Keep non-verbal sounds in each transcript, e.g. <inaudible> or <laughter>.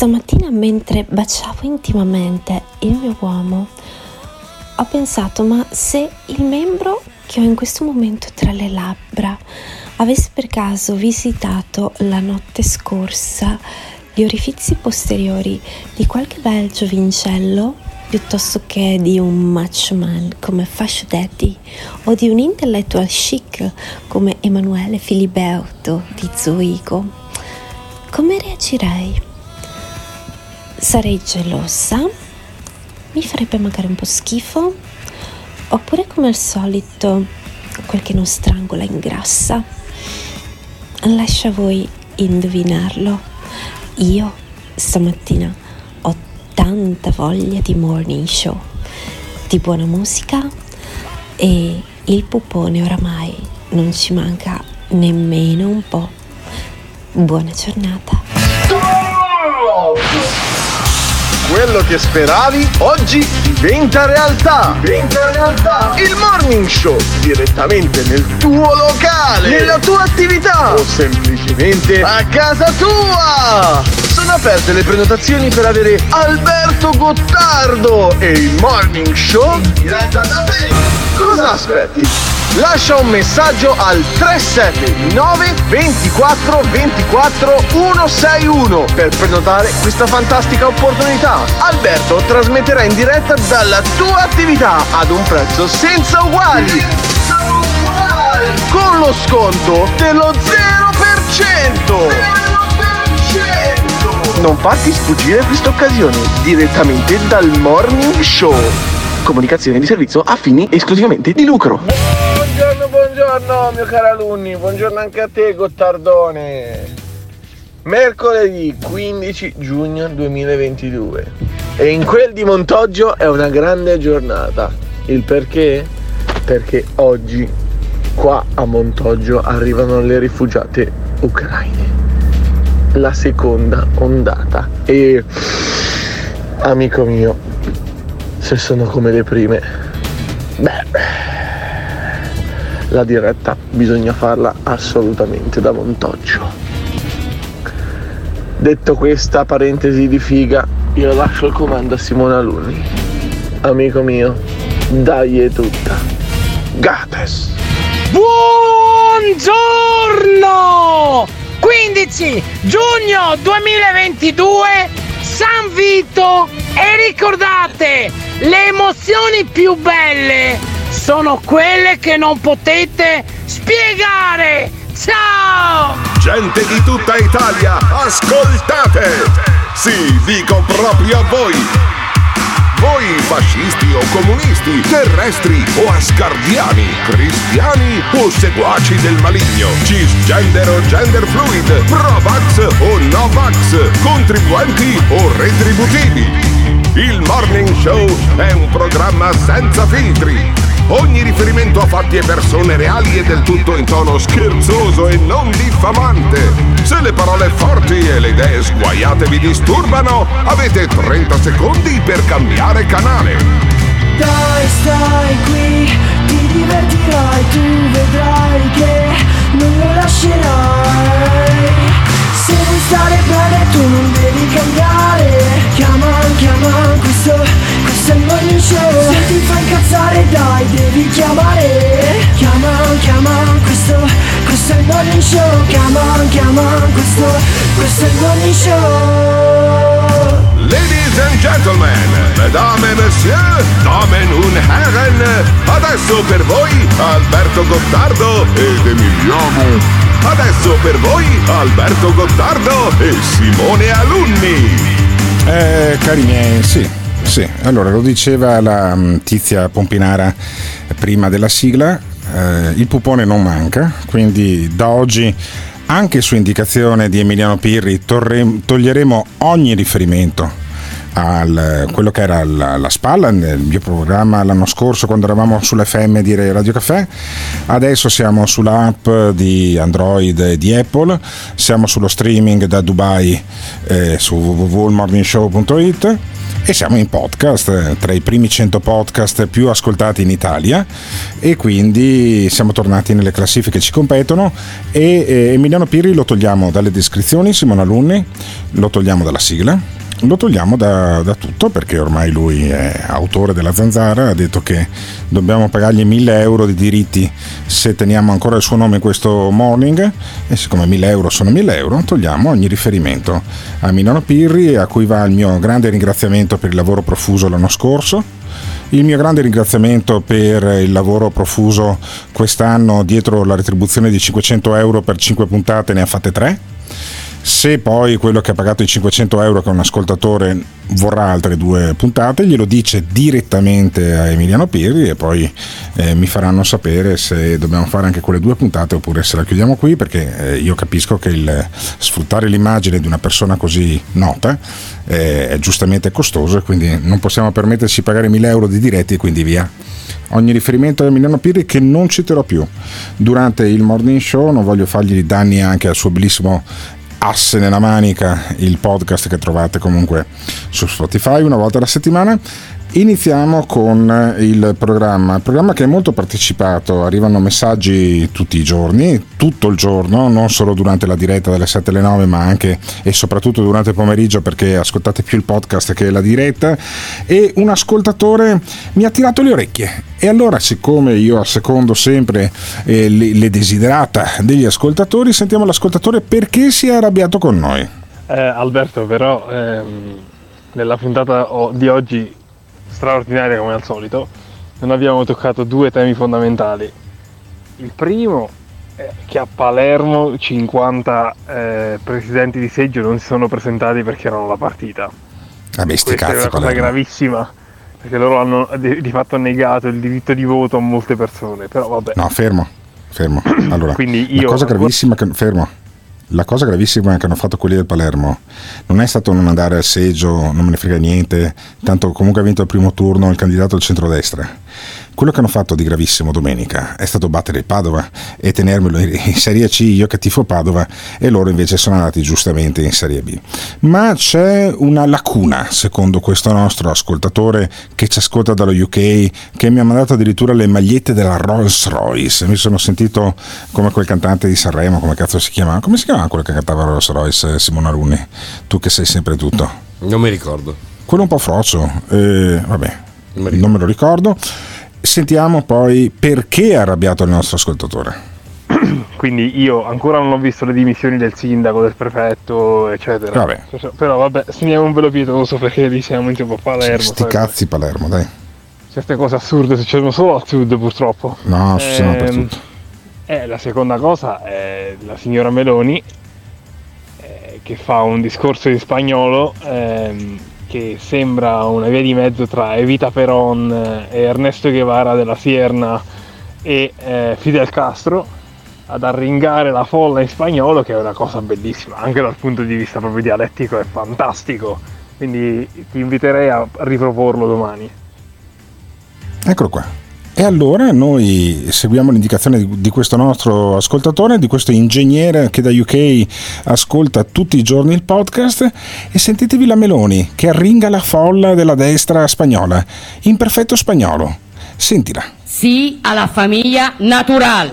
Stamattina mentre baciavo intimamente il mio uomo, ho pensato ma se il membro che ho in questo momento tra le labbra avesse per caso visitato la notte scorsa gli orifizi posteriori di qualche bel giovincello piuttosto che di un matchman come Fascio Daddy o di un intellectual chic come Emanuele Filiberto di Zoigo, come reagirei? Sarei gelosa? Mi farebbe magari un po' schifo? Oppure come al solito quel che non strangola ingrassa? Lascia a voi indovinarlo. Io stamattina ho tanta voglia di morning show, di buona musica e il pupone oramai non ci manca nemmeno un po'. Buona giornata. Quello che speravi oggi diventa realtà. Diventa realtà. Il morning show direttamente nel tuo locale, nella tua attività o semplicemente a casa tua. Sono aperte le prenotazioni per avere Alberto Gottardo e il morning show in diretta da te. Cosa aspetti? Lascia un messaggio al 379 24 24 161 per prenotare questa fantastica opportunità. Alberto trasmetterà in diretta dalla tua attività ad un prezzo senza uguali. Con lo sconto dello 0%. Non farti sfuggire questa occasione direttamente dal Morning Show. Comunicazione di servizio a fini esclusivamente di lucro. Buongiorno, buongiorno mio caro alunni, buongiorno anche a te Gottardone. Mercoledì 15 giugno 2022 e in quel di Montoggio è una grande giornata. Il perché? Perché oggi qua a Montoggio arrivano le rifugiate ucraine. La seconda ondata e amico mio, se sono come le prime, beh, la diretta bisogna farla assolutamente da Montoggio. Detto questa parentesi di figa, io lascio il comando a Simone Alunni. Amico mio, dai è tutta. Gates! Buongiorno! 15 giugno 2022 San Vito e ricordate le emozioni più belle sono quelle che non potete spiegare ciao Gente di tutta Italia, ascoltate! Sì, dico proprio a voi! Voi fascisti o comunisti, terrestri o asgardiani, cristiani o seguaci del maligno, cisgender o gender fluid, pro-vax o no-vax, contribuenti o retributivi. Il Morning Show è un programma senza filtri. Ogni riferimento a fatti e persone reali è del tutto in tono scherzoso e non diffamante. Se le parole forti e le idee sguaiate vi disturbano, avete 30 secondi per cambiare canale. Dai, stai qui, ti divertirai, tu vedrai che non lo lascerai. Se vuoi stare bene tu non devi cambiare. Chiama, chiama, questo, questo è il morning show. Se ti fa incazzare dai, devi chiamare. Chiama, chiama, questo, questo è il morning show. Chiama, chiama, questo, questo è il morning show. Ladies and gentlemen, mesdames et messieurs, damen und herren, adesso per voi Alberto Gottardo ed Emiliano. Adesso per voi Alberto Gottardo e Simone Alunni. Eh, cari miei, sì, sì. Allora, lo diceva la mm, Tizia Pompinara prima della sigla, eh, il pupone non manca, quindi da oggi, anche su indicazione di Emiliano Pirri, torre- toglieremo ogni riferimento a quello che era la, la, spalla nel mio programma l'anno scorso quando eravamo sull'FM di Radio Caffè adesso siamo sull'app di Android e di Apple. Siamo sullo streaming da Dubai eh, su www.morningshow.it e siamo in podcast, tra i primi 100 podcast più ascoltati in Italia. E quindi siamo tornati nelle classifiche che ci competono. E eh, Emiliano Pirri lo togliamo dalle descrizioni, Simone Alunni lo togliamo dalla sigla lo togliamo da, da, tutto perché ormai lui è autore della zanzara, ha detto che dobbiamo pagargli 1000 euro di diritti se teniamo ancora il suo nome in questo morning e siccome 1000 euro sono 1000 euro togliamo ogni riferimento a Milano Pirri a cui va il mio grande ringraziamento per il lavoro profuso l'anno scorso il mio grande ringraziamento per il lavoro profuso quest'anno dietro la retribuzione di 500 euro per 5 puntate ne ha fatte 3 se poi quello che ha pagato i 500 euro che un ascoltatore vorrà altre due puntate, glielo dice direttamente a Emiliano Pirri e poi eh, mi faranno sapere se dobbiamo fare anche quelle due puntate oppure se la chiudiamo qui perché eh, io capisco che il, sfruttare l'immagine di una persona così nota eh, è giustamente costoso e quindi non possiamo permetterci di pagare 1000 euro di diretti e quindi via ogni riferimento a Emiliano Pirri che non citerò più. Durante il morning show, non voglio fargli danni anche al suo bellissimo asse nella manica, il podcast che trovate comunque su Spotify una volta alla settimana Iniziamo con il programma, il programma che è molto partecipato, arrivano messaggi tutti i giorni, tutto il giorno, non solo durante la diretta dalle 7 alle 9, ma anche e soprattutto durante il pomeriggio perché ascoltate più il podcast che la diretta e un ascoltatore mi ha tirato le orecchie. E allora, siccome io assecondo sempre eh, le, le desiderata degli ascoltatori, sentiamo l'ascoltatore perché si è arrabbiato con noi. Eh, Alberto, però ehm, nella puntata di oggi straordinaria come al solito, non abbiamo toccato due temi fondamentali. Il primo è che a Palermo 50 eh, presidenti di seggio non si sono presentati perché erano alla partita. Vabbè, sti Questa cazzi, è una cosa Palermo. gravissima perché loro hanno di, fatto negato il diritto di voto a molte persone, però vabbè. No, fermo, fermo. <clears throat> Allora, Quindi la io- cosa gravissima che... Fermo. La cosa gravissima che hanno fatto quelli del Palermo non è stato non andare al seggio, non me ne frega niente, tanto comunque ha vinto il primo turno il candidato del centrodestra. Quello che hanno fatto di gravissimo domenica è stato battere il Padova e tenermelo in Serie C, io che tifo Padova, e loro invece sono andati giustamente in Serie B. Ma c'è una lacuna, secondo questo nostro ascoltatore che ci ascolta dallo UK, che mi ha mandato addirittura le magliette della Rolls Royce. Mi sono sentito come quel cantante di Sanremo, come cazzo si chiama? Come si chiama quello che cantava Rolls Royce, Simone Aruni? Tu che sei sempre tutto. Non mi ricordo. Quello un po' frozzo, eh, vabbè, Non me lo ricordo. Sentiamo poi perché è arrabbiato il nostro ascoltatore. <clears throat> Quindi io ancora non ho visto le dimissioni del sindaco, del prefetto, eccetera. Vabbè. Però vabbè, segniamo un velo pietoso perché lì siamo in tipo a Palermo. Sti sai, cazzi Palermo, dai. Certe cose assurde succedono solo al sud purtroppo. No, ci sono Ehm, dappertutto. Eh, la seconda cosa è la signora Meloni eh, che fa un discorso in spagnolo ehm, che sembra una via di mezzo tra Evita Peron eh, e Ernesto Guevara della Sierna e eh, Fidel Castro ad arringare la folla in spagnolo che è una cosa bellissima anche dal punto di vista proprio dialettico è fantastico quindi ti inviterei a riproporlo domani Eccolo qua. E allora noi seguiamo l'indicazione di, questo nostro ascoltatore, di questo ingegnere che da UK ascolta tutti i giorni il podcast e sentitevi la Meloni che arringa la folla della destra spagnola in perfetto spagnolo. Sentila. Sí a la familia natural.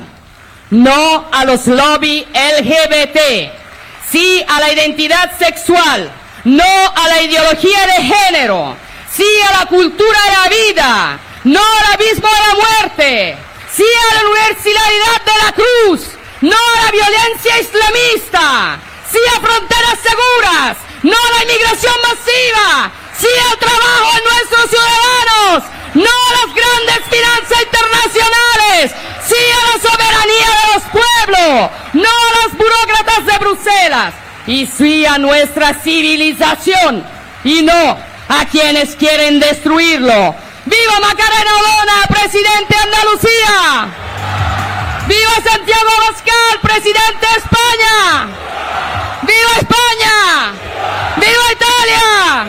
No a los lobby LGBT. Sí a la identidad sexual. No a la ideología de género. Sí a la cultura de la vida. No al abismo de la muerte. Sí a la universalidad de la cruz. No a la violencia islamista. Sí a fronteras seguras. No a la inmigración masiva. Sí al trabajo de nuestros ciudadanos. No a las grandes finanzas internacionales. Sí a la soberanía de los pueblos. No a las burócratas de Bruselas. Y sí a nuestra civilización. Y no a quienes quieren destruirlo. ¡Viva Macarena Olona, presidente de Andalucía! ¡Viva Santiago Abascal, presidente de España! ¡Viva España! ¡Viva Italia!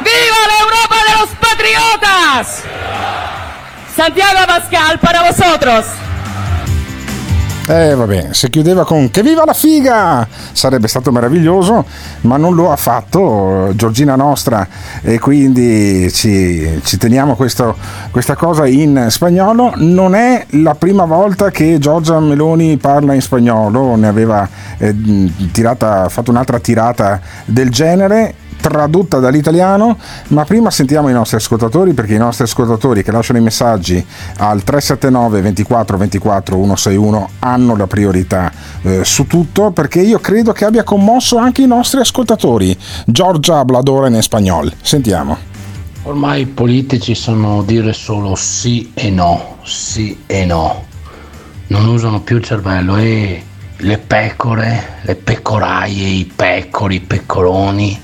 ¡Viva la Europa de los patriotas! Santiago Abascal para vosotros. Eh vabbè, se chiudeva con che viva la figa! sarebbe stato meraviglioso, ma non lo ha fatto Giorgina nostra. E quindi ci, ci teniamo questo, questa cosa in spagnolo. Non è la prima volta che Giorgia Meloni parla in spagnolo, ne aveva eh, tirata, fatto un'altra tirata del genere tradotta dall'italiano, ma prima sentiamo i nostri ascoltatori perché i nostri ascoltatori che lasciano i messaggi al 379 24 24 161 hanno la priorità eh, su tutto perché io credo che abbia commosso anche i nostri ascoltatori. Giorgia Bladora in spagnolo. Sentiamo. Ormai i politici sanno dire solo sì e no, sì e no. Non usano più il cervello e le pecore, le pecoraie, i pecori, i pecoroni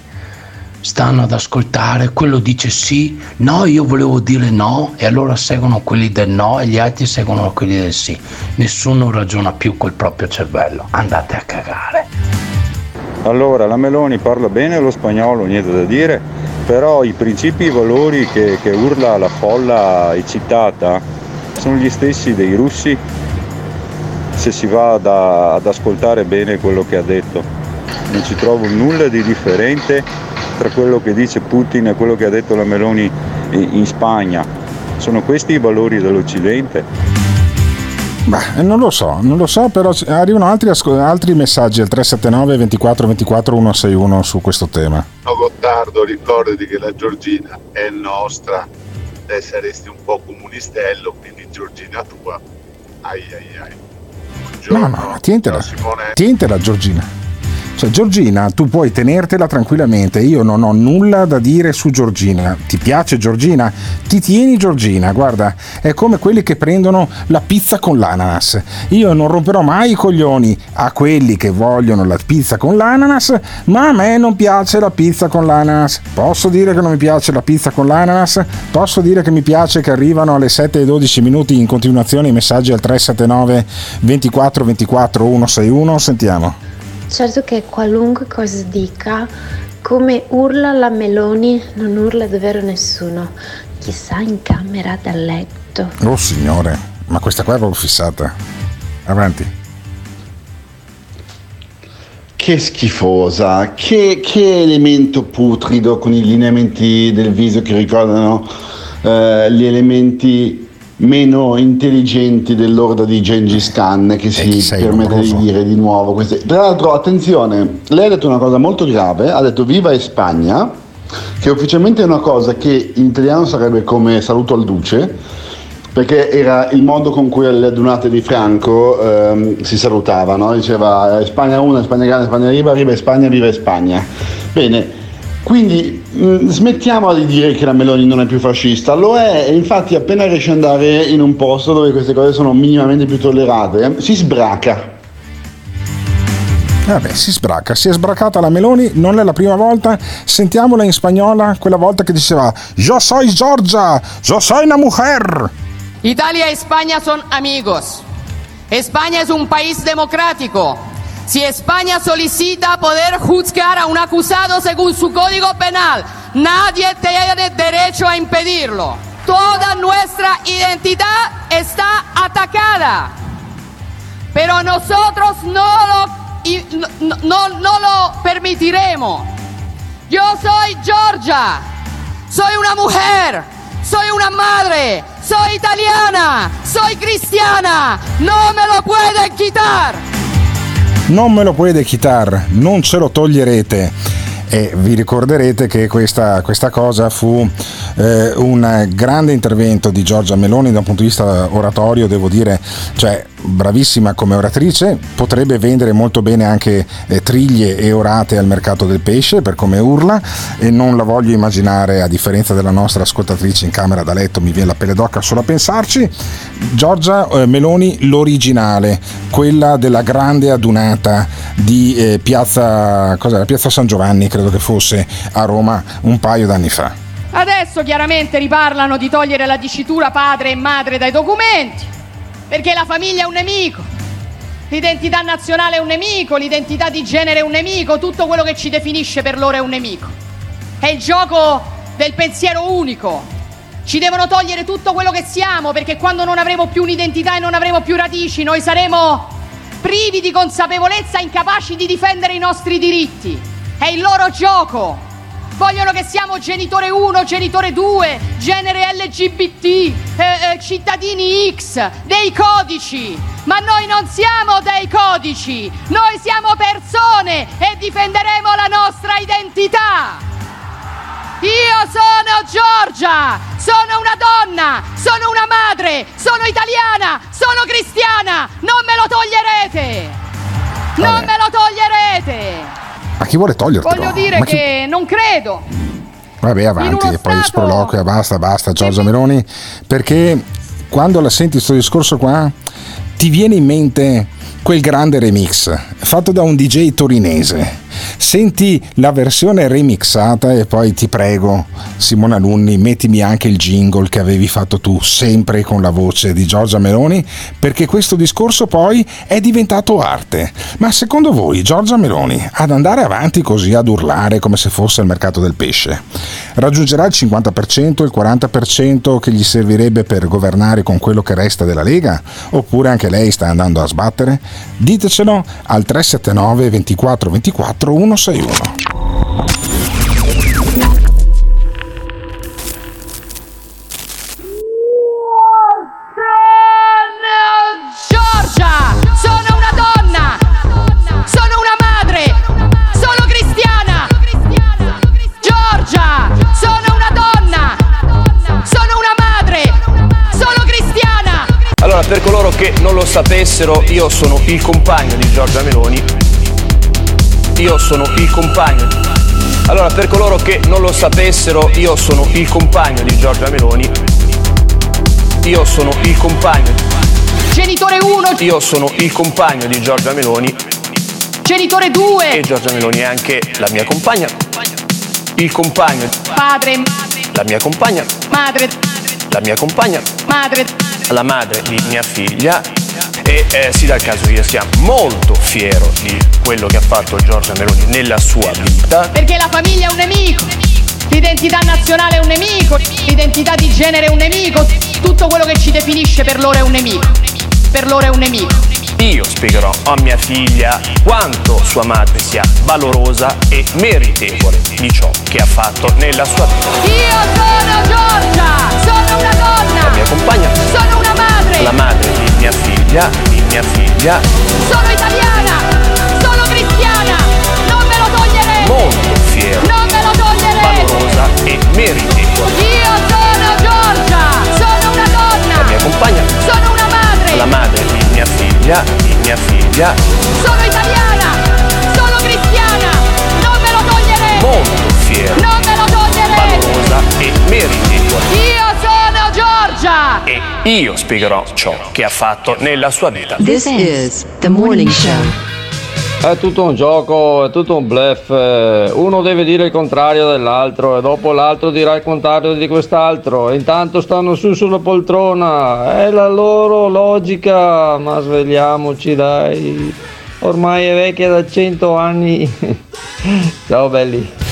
stanno ad ascoltare, quello dice sì, no, io volevo dire no e allora seguono quelli del no e gli altri seguono quelli del sì. Nessuno ragiona più col proprio cervello. Andate a cagare. Allora, la Meloni parla bene lo spagnolo, niente da dire, però i principi e i valori che, che urla la folla eccitata sono gli stessi dei russi se si va da, ad ascoltare bene quello che ha detto. Non ci trovo nulla di differente tra quello che dice Putin e quello che ha detto la Meloni in Spagna. Sono questi i valori dell'Occidente? Beh, non lo so, non lo so, però arrivano altri, altri messaggi al 379 24 24 161 su questo tema. No, Gottardo, ricordati che la Giorgina è nostra, te saresti un po' comunistello, quindi Giorgina tua. Ai ai ai. Buongiorno. No, no, tientela, tientela Giorgina. Cioè, Giorgina, tu puoi tenertela tranquillamente. Io non ho nulla da dire su Giorgina. Ti piace Giorgina? Ti tieni Giorgina. Guarda, è come quelli che prendono la pizza con l'ananas. Io non romperò mai i coglioni a quelli che vogliono la pizza con l'ananas, ma a me non piace la pizza con l'ananas. Posso dire che non mi piace la pizza con l'ananas? Posso dire che mi piace che arrivano alle 7 e 12 minuti in continuazione i messaggi al 379 24 24 161? Sentiamo. Certo che qualunque cosa dica, come urla la Meloni, non urla davvero nessuno. Chissà in camera da letto. Oh signore, ma questa qua è proprio fissata. Avanti. Che schifosa, che, che, elemento putrido con i lineamenti del viso che ricordano eh, gli elementi meno intelligenti dell'orda di Gengis Khan che si permette di dire di nuovo queste. Tra l'altro, attenzione, lei ha detto una cosa molto grave, ha detto viva Spagna, che ufficialmente è una cosa che in italiano sarebbe come saluto al duce, perché era il modo con cui alle adunate di Franco ehm, si salutava, no? diceva eh, Spagna 1, Spagna grande, Spagna riva, viva Spagna, viva Spagna. Bene, quindi mm, smettiamo di dire che la Meloni non è più fascista, lo è e infatti appena riesce ad andare in un posto dove queste cose sono minimamente più tollerate, si sbraca. Vabbè, si sbraca, si è sbracata la Meloni, non è la prima volta, sentiamola in spagnola quella volta che diceva Yo soy Georgia, yo soy una mujer. Italia y España son amigos. España es un país democrático. Si España solicita poder juzgar a un acusado según su código penal, nadie tiene derecho a impedirlo. Toda nuestra identidad está atacada. Pero nosotros no lo, no, no lo permitiremos. Yo soy Georgia, soy una mujer, soy una madre, soy italiana, soy cristiana, no me lo pueden quitar. Non me lo puede quitar, non ce lo toglierete. E vi ricorderete che questa, questa cosa fu eh, un grande intervento di Giorgia Meloni da un punto di vista oratorio, devo dire, cioè bravissima come oratrice, potrebbe vendere molto bene anche eh, triglie e orate al mercato del pesce per come urla e non la voglio immaginare a differenza della nostra ascoltatrice in camera da letto, mi viene la pelle d'occa solo a pensarci, Giorgia eh, Meloni l'originale, quella della grande adunata di eh, piazza, piazza San Giovanni, credo che fosse a Roma un paio d'anni fa. Adesso chiaramente riparlano di togliere la dicitura padre e madre dai documenti perché la famiglia è un nemico, l'identità nazionale è un nemico, l'identità di genere è un nemico, tutto quello che ci definisce per loro è un nemico. È il gioco del pensiero unico. Ci devono togliere tutto quello che siamo perché quando non avremo più un'identità e non avremo più radici noi saremo privi di consapevolezza, incapaci di difendere i nostri diritti. È il loro gioco. Vogliono che siamo genitore 1, genitore 2, genere LGBT, eh, eh, cittadini X, dei codici. Ma noi non siamo dei codici, noi siamo persone e difenderemo la nostra identità. Io sono Giorgia, sono una donna, sono una madre, sono italiana, sono cristiana, non me lo toglierete! Non me lo toglierete! Ma chi vuole togliertelo? Voglio dire Ma chi- che non credo. Vabbè, avanti, e poi sproloquia, basta, basta, Giorgia Meloni, perché quando la senti questo discorso qua, ti viene in mente quel grande remix fatto da un DJ torinese. Senti la versione remixata e poi ti prego, Simona Alunni, mettimi anche il jingle che avevi fatto tu, sempre con la voce di Giorgia Meloni, perché questo discorso poi è diventato arte. Ma secondo voi, Giorgia Meloni, ad andare avanti così ad urlare come se fosse il mercato del pesce, raggiungerà il 50%, il 40% che gli servirebbe per governare con quello che resta della Lega? Oppure anche lei sta andando a sbattere? Ditecelo al 379 24 24 161. Giorgia, sono una donna, sono una madre, sono cristiana. Giorgia, sono una donna, sono una madre, sono cristiana. Allora, per coloro che non lo sapessero, io sono il compagno di Giorgia Meloni. Io sono il compagno. Allora, per coloro che non lo sapessero, io sono il compagno di Giorgia Meloni. Io sono il compagno. Genitore 1, Io sono il compagno di Giorgia Meloni genitore 2, e Giorgia Meloni è anche la mia compagna. Il compagno, padre, la mia compagna, madre, la mia compagna, madre. la madre di mia figlia e eh, sì dal caso io sia molto fiero di quello che ha fatto Giorgia Meloni nella sua vita Perché la famiglia è un nemico, l'identità nazionale è un nemico, l'identità di genere è un nemico, tutto quello che ci definisce per loro è un nemico. Per loro è un nemico. io spiegherò a mia figlia quanto sua madre sia valorosa e meritevole di ciò che ha fatto nella sua vita. Io sono Giorgia, sono una donna, La mia compagna, sono una madre, la madre di mia figlia, di mia figlia, sono italiana, sono cristiana, non me lo toglierete, molto fiero, non me lo toglierete. valorosa e meritevole. Io sono Giorgia, sono una donna, La mia compagna, sono una madre, la madre di mia figlia, di mia figlia, sono italiana, sono cristiana, non me lo toglierete, molto fiero, non me lo toglierete. valorosa e meritevole. Io. E io spiegherò ciò che ha fatto nella sua vita. This is the morning show. È tutto un gioco, è tutto un bluff. Uno deve dire il contrario dell'altro e dopo l'altro dirà il contrario di quest'altro. Intanto stanno su sulla poltrona. È la loro logica, ma svegliamoci dai. Ormai è vecchia da 100 anni. <laughs> Ciao belli.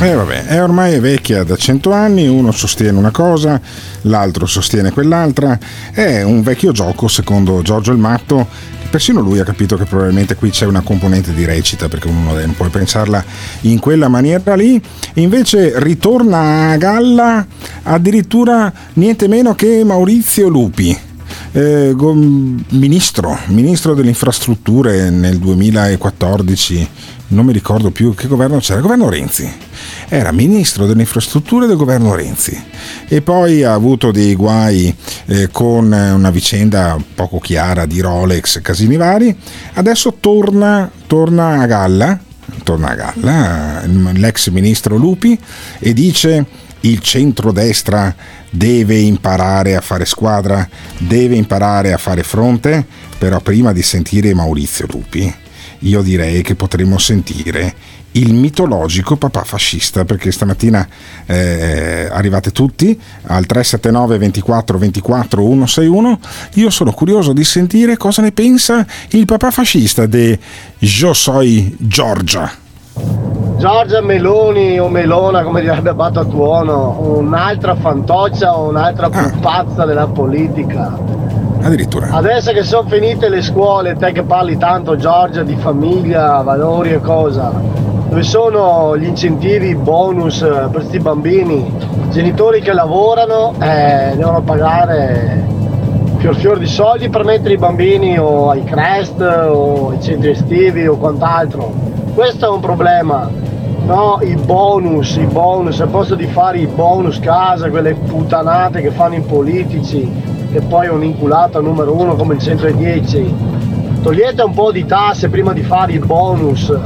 Eh vabbè, è ormai vecchia da 100 anni, uno sostiene una cosa, l'altro sostiene quell'altra, è un vecchio gioco secondo Giorgio il Matto, persino lui ha capito che probabilmente qui c'è una componente di recita perché uno non può pensarla in quella maniera lì, invece ritorna a galla addirittura niente meno che Maurizio Lupi. Eh, ministro, ministro delle infrastrutture nel 2014, non mi ricordo più che governo c'era, governo Renzi. Era ministro delle infrastrutture del governo Renzi e poi ha avuto dei guai eh, con una vicenda poco chiara di Rolex, casini vari. Adesso torna, torna a galla, torna a galla l'ex ministro Lupi e dice il centrodestra deve imparare a fare squadra, deve imparare a fare fronte, però prima di sentire Maurizio Lupi, io direi che potremmo sentire il mitologico papà fascista, perché stamattina eh, arrivate tutti al 379 24 24 161. Io sono curioso di sentire cosa ne pensa il papà fascista di Io Giorgia. Giorgia Meloni o Melona, come direbbe Bato Tuono, un'altra fantoccia o un'altra pupazza della politica. addirittura. Adesso che sono finite le scuole, te che parli tanto Giorgia di famiglia, valori e cosa, dove sono gli incentivi, i bonus per questi bambini? Genitori che lavorano eh, devono pagare fior fior di soldi per mettere i bambini o ai crest o ai centri estivi o quant'altro. Questo è un problema. No, i bonus, i bonus, al posto di fare i bonus casa, quelle puttanate che fanno i politici, che poi è un inculato numero uno come il 110. Togliete un po' di tasse prima di fare i bonus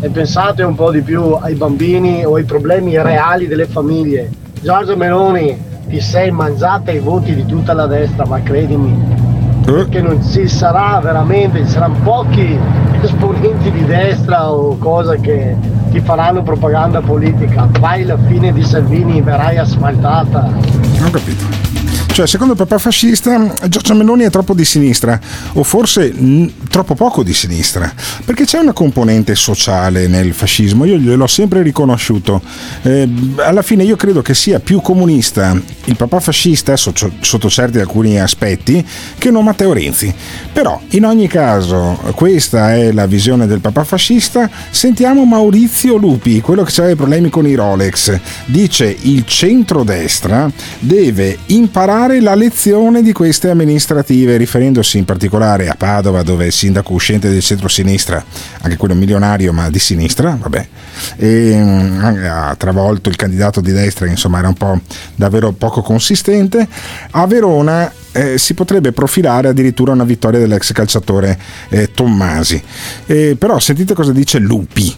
e pensate un po' di più ai bambini o ai problemi reali delle famiglie. Giorgio Meloni, ti sei mangiata i voti di tutta la destra, ma credimi, che non ci sarà veramente, ci saranno pochi esponenti di destra o cose che ti faranno propaganda politica. Fai la fine di Salvini, verrai asfaltata. Ho capito. Cioè, secondo il papà fascista, Giorgia Meloni è troppo di sinistra, o forse troppo poco di sinistra, perché c'è una componente sociale nel fascismo, io gliel'ho sempre riconosciuto. Eh, alla fine io credo che sia più comunista il papà fascista, sotto, sotto certi alcuni aspetti, che non Matteo Renzi. Però, in ogni caso, questa è la visione del papà fascista. Sentiamo Maurizio Lupi, quello che aveva problemi con i Rolex. Dice il centrodestra deve imparare la lezione di queste amministrative, riferendosi in particolare a Padova, dove il sindaco uscente del centro-sinistra, anche quello milionario ma di sinistra, vabbè, e mm, ha travolto il candidato di destra, insomma era un po' davvero poco consistente. A Verona eh, si potrebbe profilare addirittura una vittoria dell'ex calciatore eh, Tommasi. Eh, però sentite cosa dice Lupi.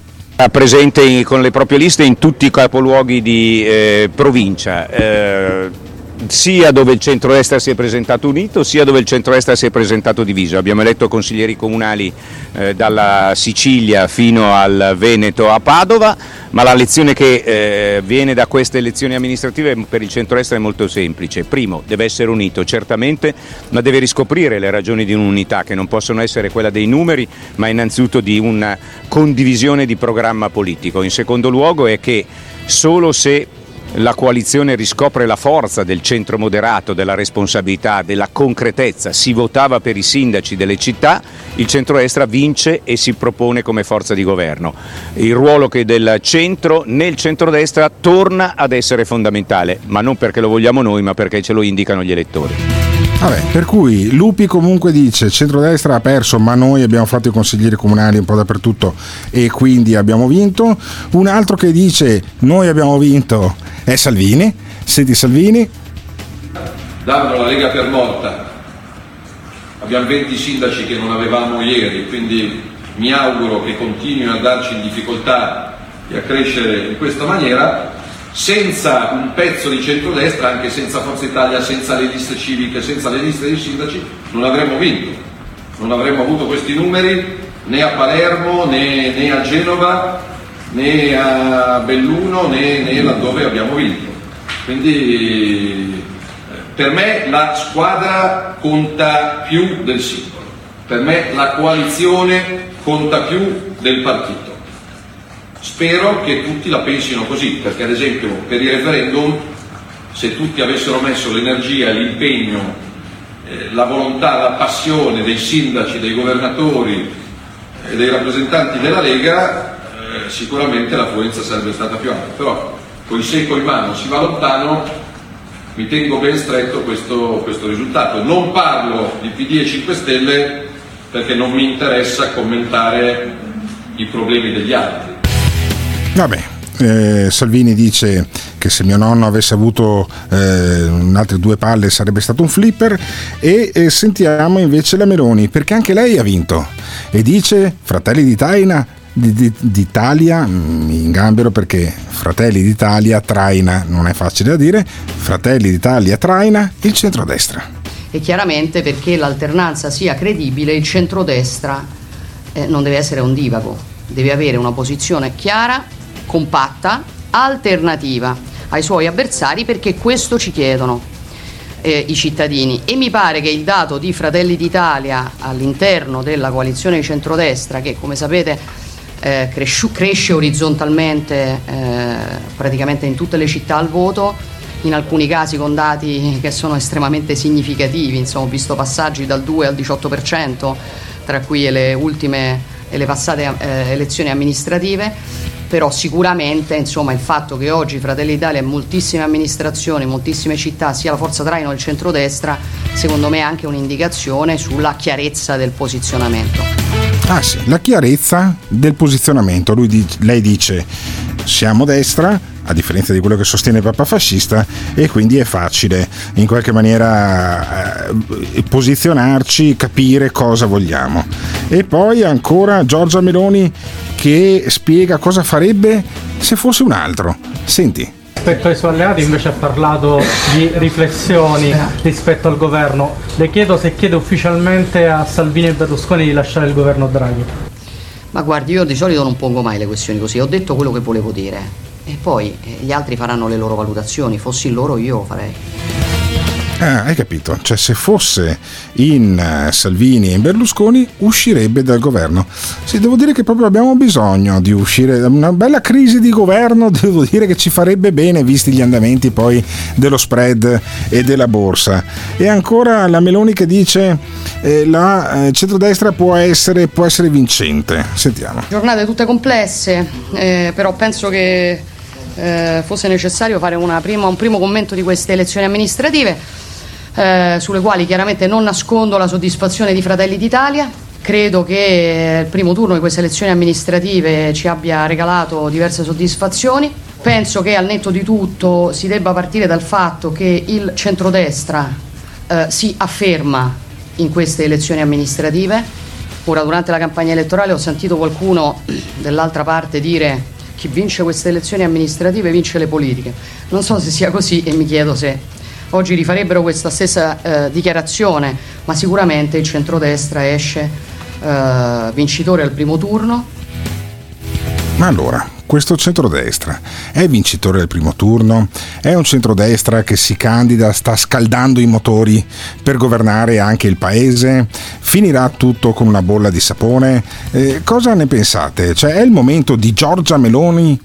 presente con le proprie liste in tutti i capoluoghi di eh, provincia. eh, sia dove il centrodestra si è presentato unito, sia dove il centrodestra si è presentato diviso. Abbiamo eletto consiglieri comunali eh, dalla Sicilia fino al Veneto a Padova, ma la lezione che eh, viene da queste elezioni amministrative per il centrodestra è molto semplice. Primo, deve essere unito certamente, ma deve riscoprire le ragioni di un'unità che non possono essere quella dei numeri, ma innanzitutto di una condivisione di programma politico. In secondo luogo è che solo se la coalizione riscopre la forza del centro moderato, della responsabilità, della concretezza, si votava per i sindaci delle città, il centrodestra vince e si propone come forza di governo. Il ruolo che del centro nel centrodestra torna ad essere fondamentale, ma non perché lo vogliamo noi, ma perché ce lo indicano gli elettori. Vabbè, per cui Lupi comunque dice centrodestra ha perso ma noi abbiamo fatto i consiglieri comunali un po' dappertutto e quindi abbiamo vinto. Un altro che dice noi abbiamo vinto è Salvini. Senti Salvini. davano la Lega per morta. Abbiamo 20 sindaci che non avevamo ieri, quindi mi auguro che continuino a darci in difficoltà e a crescere in questa maniera, senza un pezzo di centrodestra, anche senza Forza Italia, senza le liste civiche, senza le liste dei sindaci, non avremmo vinto. Non avremmo avuto questi numeri né a Palermo né, né a Genova né a Belluno né, né laddove abbiamo vinto. Quindi eh, per me la squadra conta più del singolo, per me la coalizione conta più del partito. Spero che tutti la pensino così, perché ad esempio per il referendum se tutti avessero messo l'energia, l'impegno, eh, la volontà, la passione dei sindaci, dei governatori e dei rappresentanti della Lega, eh, sicuramente l'affluenza sarebbe stata più alta. Però con il secco in mano si va lontano, mi tengo ben stretto questo, questo risultato. Non parlo di PD e 5 Stelle perché non mi interessa commentare i problemi degli altri. Vabbè, eh, Salvini dice che se mio nonno avesse avuto eh, altre due palle sarebbe stato un flipper e eh, sentiamo invece la Meloni perché anche lei ha vinto e dice Fratelli d'Italia, di- di- d'Italia mm, in gambero perché Fratelli d'Italia traina, non è facile da dire, Fratelli d'Italia traina il centrodestra. e chiaramente perché l'alternanza sia credibile il centrodestra eh, non deve essere un divago, deve avere una posizione chiara, compatta, alternativa ai suoi avversari perché questo ci chiedono eh, i cittadini. E mi pare che il dato di Fratelli d'Italia all'interno della coalizione di centrodestra che come sapete eh, cresciu- cresce orizzontalmente eh, praticamente in tutte le città al voto in alcuni casi con dati che sono estremamente significativi, insomma ho visto passaggi dal 2 al 18%, tra cui le ultime e le passate eh, elezioni amministrative, però sicuramente insomma, il fatto che oggi Fratelli d'Italia in moltissime amministrazioni, in moltissime città, sia la forza traino che il centrodestra, secondo me è anche un'indicazione sulla chiarezza del posizionamento. Ah sì, la chiarezza del posizionamento. Lui lei dice siamo destra, a differenza di quello che sostiene il Papa fascista, e quindi è facile in qualche maniera eh, posizionarci, capire cosa vogliamo. E poi ancora Giorgia Meloni che spiega cosa farebbe se fosse un altro. Senti. Rispetto ai suoi alleati invece ha parlato di riflessioni rispetto al governo. Le chiedo se chiede ufficialmente a Salvini e Berlusconi di lasciare il governo Draghi. Ma guardi, io di solito non pongo mai le questioni così, ho detto quello che volevo dire e poi eh, gli altri faranno le loro valutazioni, fossi loro io lo farei. Ah, hai capito? Cioè, se fosse in eh, Salvini e in Berlusconi, uscirebbe dal governo. Sì, devo dire che proprio abbiamo bisogno di uscire da una bella crisi di governo. <laughs> Devo dire che ci farebbe bene, visti gli andamenti poi dello spread e della borsa. E ancora la Meloni che dice eh, la eh, centrodestra può essere, può essere vincente. Sentiamo. Giornate tutte complesse, eh, però penso che eh, fosse necessario fare prima- un primo commento di queste elezioni amministrative, eh, sulle quali chiaramente non nascondo la soddisfazione di Fratelli d'Italia. Credo che il primo turno di queste elezioni amministrative ci abbia regalato diverse soddisfazioni. Penso che al netto di tutto si debba partire dal fatto che il centrodestra eh, si afferma in queste elezioni amministrative. Ora, durante la campagna elettorale ho sentito qualcuno dell'altra parte dire chi vince queste elezioni amministrative vince le politiche. Non so se sia così e mi chiedo se oggi rifarebbero questa stessa eh, dichiarazione, ma sicuramente il centrodestra esce eh, vincitore al primo turno. Ma allora, questo centrodestra è vincitore del primo turno? È un centrodestra che si candida, sta scaldando i motori per governare anche il paese? Finirà tutto con una bolla di sapone? Eh, cosa ne pensate? Cioè, è il momento di Giorgia Meloni,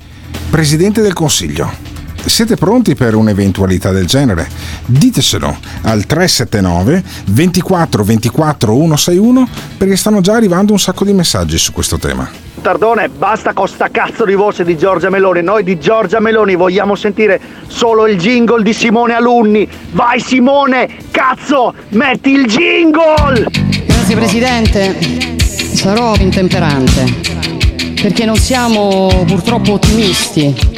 Presidente del Consiglio? Siete pronti per un'eventualità del genere? Ditecelo al 379 24 24 161 perché stanno già arrivando un sacco di messaggi su questo tema. Tardone, basta con sta cazzo di voce di Giorgia Meloni. Noi di Giorgia Meloni vogliamo sentire solo il jingle di Simone Alunni. Vai Simone, cazzo, metti il jingle! Grazie Presidente, sarò intemperante perché non siamo purtroppo ottimisti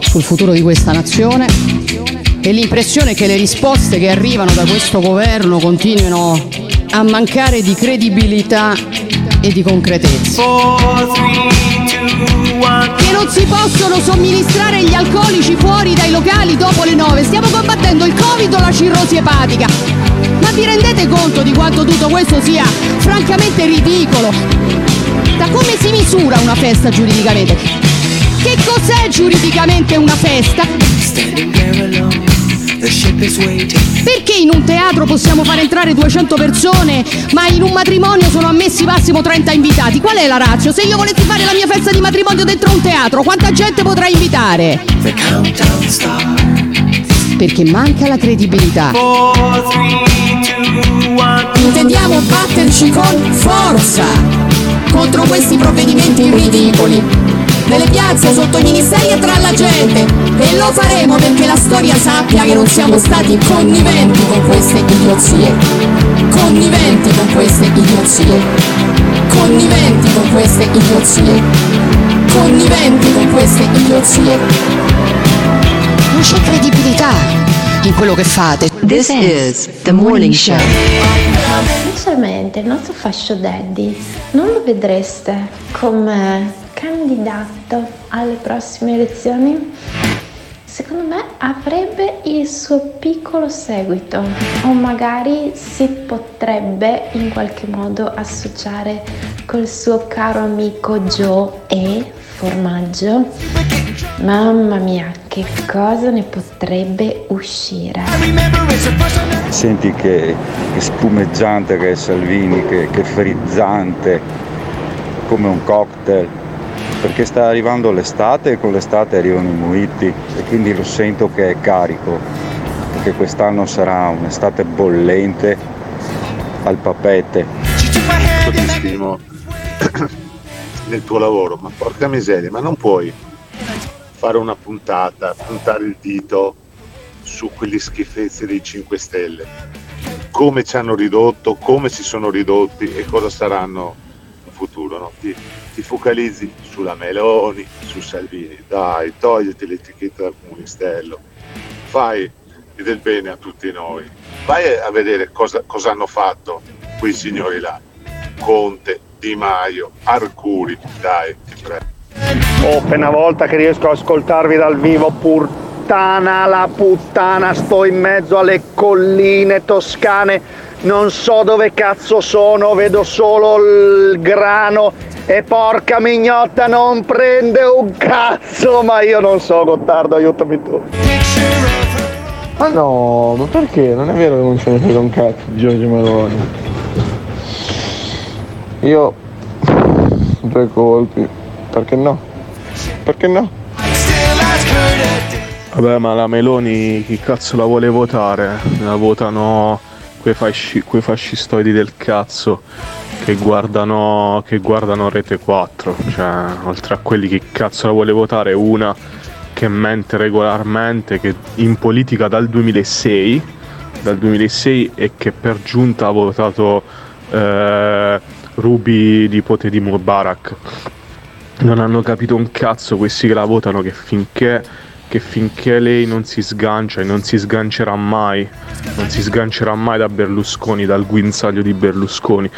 sul futuro di questa nazione e l'impressione che le risposte che arrivano da questo governo continuino a mancare di credibilità e di concretezza. Che non si possono somministrare gli alcolici fuori dai locali dopo le 9. Stiamo combattendo il Covid o la cirrosi epatica. Ma vi rendete conto di quanto tutto questo sia francamente ridicolo? Da come si misura una festa giuridicamente? Che cos'è giuridicamente una festa? Perché in un teatro possiamo far entrare 200 persone, ma in un matrimonio sono ammessi massimo 30 invitati? Qual è la razza? Se io volessi fare la mia festa di matrimonio dentro un teatro, quanta gente potrei invitare? Perché manca la credibilità. Intendiamo batterci con forza contro questi provvedimenti ridicoli nelle piazze, sotto i ministeri e tra la gente. E lo faremo perché la storia sappia che non siamo stati conniventi con queste idiozie. Conniventi con queste idiozie. Conniventi con queste idiozie. Conniventi con queste idiozie. Non c'è credibilità in quello che fate. This is the morning show. Inizialmente il nostro fascio daddy non lo vedreste come candidato alle prossime elezioni? Secondo me avrebbe il suo piccolo seguito o magari si potrebbe in qualche modo associare col suo caro amico Joe e Formaggio. Mamma mia, che cosa ne potrebbe uscire? Senti che, che spumeggiante che è Salvini, che, che frizzante, come un cocktail perché sta arrivando l'estate e con l'estate arrivano i mojiti e quindi lo sento che è carico. che quest'anno sarà un'estate bollente al papete. Io ti stimo <coughs> nel tuo lavoro, ma porca miseria, ma non puoi fare una puntata, puntare il dito su quegli schifezzi dei 5 Stelle. Come ci hanno ridotto, come si sono ridotti e cosa saranno in futuro. No? Ti, focalizzi sulla Meloni, su Salvini. Dai, togliti l'etichetta da comunistello. Fai del bene a tutti noi. Vai a vedere cosa, cosa hanno fatto quei signori là. Conte, Di Maio, Arcuri, dai, ti prego. Oh, appena volta che riesco a ascoltarvi dal vivo, puttana la puttana, sto in mezzo alle colline toscane, non so dove cazzo sono, vedo solo il grano e porca mignotta non prende un cazzo, ma io non so Gottardo, aiutami tu. Ma no, ma perché? Non è vero che non ce ne frega un cazzo di Giorgio Meloni. Io due colpi, perché no? Perché no? Vabbè ma la Meloni chi cazzo la vuole votare? La votano quei, fasci- quei fascistoidi del cazzo che guardano, che guardano Rete 4, cioè oltre a quelli che cazzo la vuole votare una che mente regolarmente, che in politica dal 2006, dal 2006 e che per giunta ha votato eh, Ruby nipote di Mubarak. Non hanno capito un cazzo questi che la votano che finché, che finché lei non si sgancia e non si sgancerà mai, non si sgancerà mai da Berlusconi, dal guinzaglio di Berlusconi.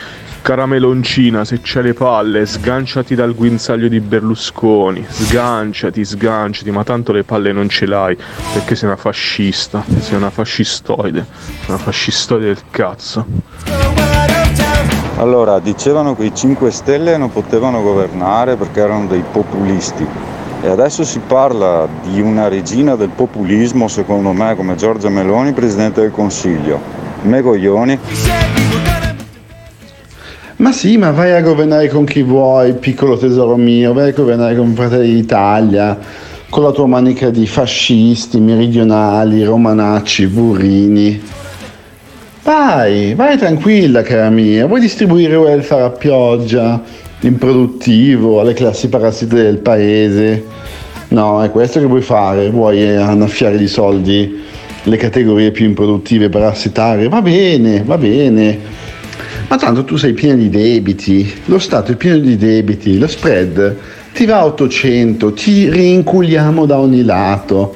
Carameloncina, se c'è le palle, sganciati dal guinzaglio di Berlusconi. Sganciati, sganciati, ma tanto le palle non ce l'hai, perché sei una fascista, sei una fascistoide, una fascistoide del cazzo. Allora, dicevano che i 5 Stelle non potevano governare perché erano dei populisti. E adesso si parla di una regina del populismo, secondo me, come Giorgia Meloni, Presidente del Consiglio. Me coglioni. Ma sì, ma vai a governare con chi vuoi, piccolo tesoro mio, vai a governare con Fratelli d'Italia, con la tua manica di fascisti, meridionali, romanacci, burrini. Vai, vai tranquilla, cara mia, vuoi distribuire welfare a pioggia, improduttivo, alle classi parassite del paese? No, è questo che vuoi fare, vuoi annaffiare di soldi le categorie più improduttive parassitarie? Va bene, va bene. Ma tanto tu sei pieno di debiti, lo Stato è pieno di debiti, lo spread ti va a 800, ti rinculiamo da ogni lato.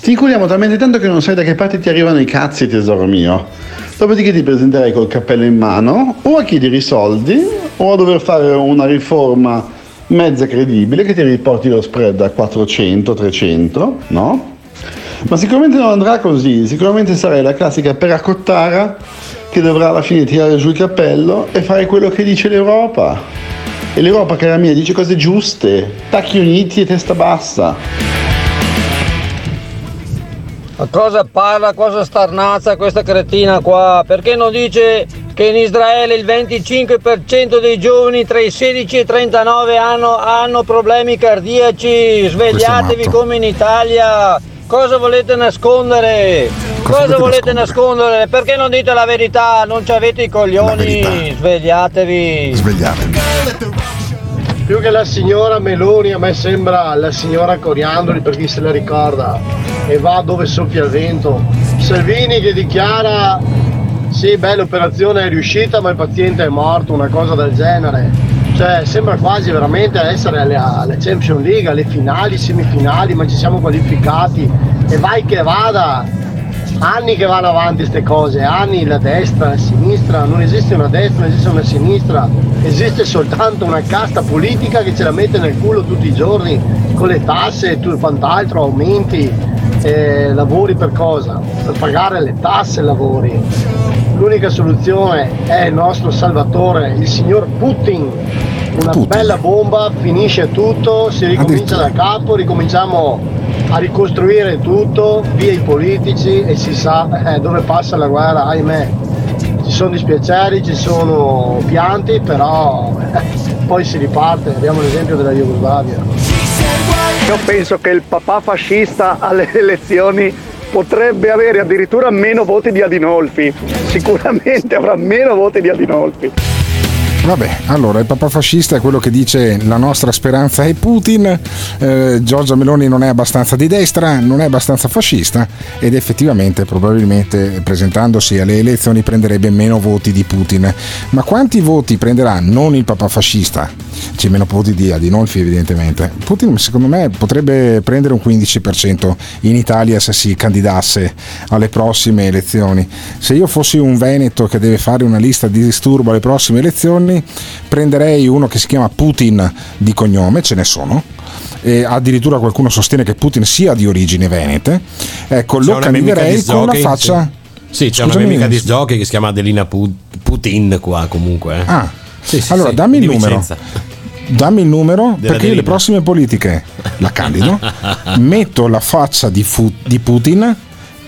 Ti inculiamo talmente tanto che non sai da che parte ti arrivano i cazzi, tesoro mio. Dopodiché ti presenterai col cappello in mano o a chiedere i soldi o a dover fare una riforma mezza credibile che ti riporti lo spread a 400-300, no? Ma sicuramente non andrà così, sicuramente sarai la classica peracottara che dovrà alla fine tirare giù il cappello e fare quello che dice l'Europa. E l'Europa, cara mia, dice cose giuste, tacchi uniti e testa bassa. Ma cosa parla, cosa starnazza questa cretina qua? Perché non dice che in Israele il 25% dei giovani tra i 16 e i 39 hanno, hanno problemi cardiaci? Svegliatevi come in Italia! Cosa volete nascondere? Cosa, volete nascondere? Perché non dite la verità? Non ci avete i coglioni? Svegliatevi! Svegliatevi! Più che la signora Meloni a me sembra la signora Coriandoli per chi se la ricorda e va dove soffia il vento. Salvini che dichiara sì beh l'operazione è riuscita ma il paziente è morto, una cosa del genere. Cioè sembra quasi veramente essere alle Champions League, alle finali, semifinali, ma ci siamo qualificati e vai che vada. Anni che vanno avanti queste cose, anni la destra, la sinistra, non esiste una destra, non esiste una sinistra, esiste soltanto una casta politica che ce la mette nel culo tutti i giorni con le tasse e tutto quant'altro, aumenti, eh, lavori per cosa? Per pagare le tasse e lavori. L'unica soluzione è il nostro salvatore, il signor Putin. Una bella bomba, finisce tutto, si ricomincia da capo, ricominciamo a ricostruire tutto, via i politici e si sa eh, dove passa la guerra, ahimè. Ci sono dispiaceri, ci sono pianti, però eh, poi si riparte, abbiamo l'esempio della Jugoslavia. Io penso che il papà fascista alle <laughs> elezioni potrebbe avere addirittura meno voti di Adinolfi. Sicuramente avrà meno voti di Adinolfi. Vabbè, allora il papà fascista è quello che dice la nostra speranza è Putin, eh, Giorgia Meloni non è abbastanza di destra, non è abbastanza fascista ed effettivamente probabilmente presentandosi alle elezioni prenderebbe meno voti di Putin. Ma quanti voti prenderà non il papà fascista? C'è meno voti di Adinolfi evidentemente. Putin secondo me potrebbe prendere un 15% in Italia se si candidasse alle prossime elezioni. Se io fossi un Veneto che deve fare una lista di disturbo alle prossime elezioni, prenderei uno che si chiama Putin di cognome, ce ne sono. E addirittura qualcuno sostiene che Putin sia di origini venete. Ecco, C'è lo una candiderei di con jockey, faccia. Sì, c'è Scusami, una mia amica di giochi che si chiama Adelina Pu- Putin qua comunque. eh. Ah, Sì, sì, allora sì, dammi il numero. Vicenza. Dammi il numero Della perché le prossime politiche la candido, <laughs> metto la faccia di, Fu- di Putin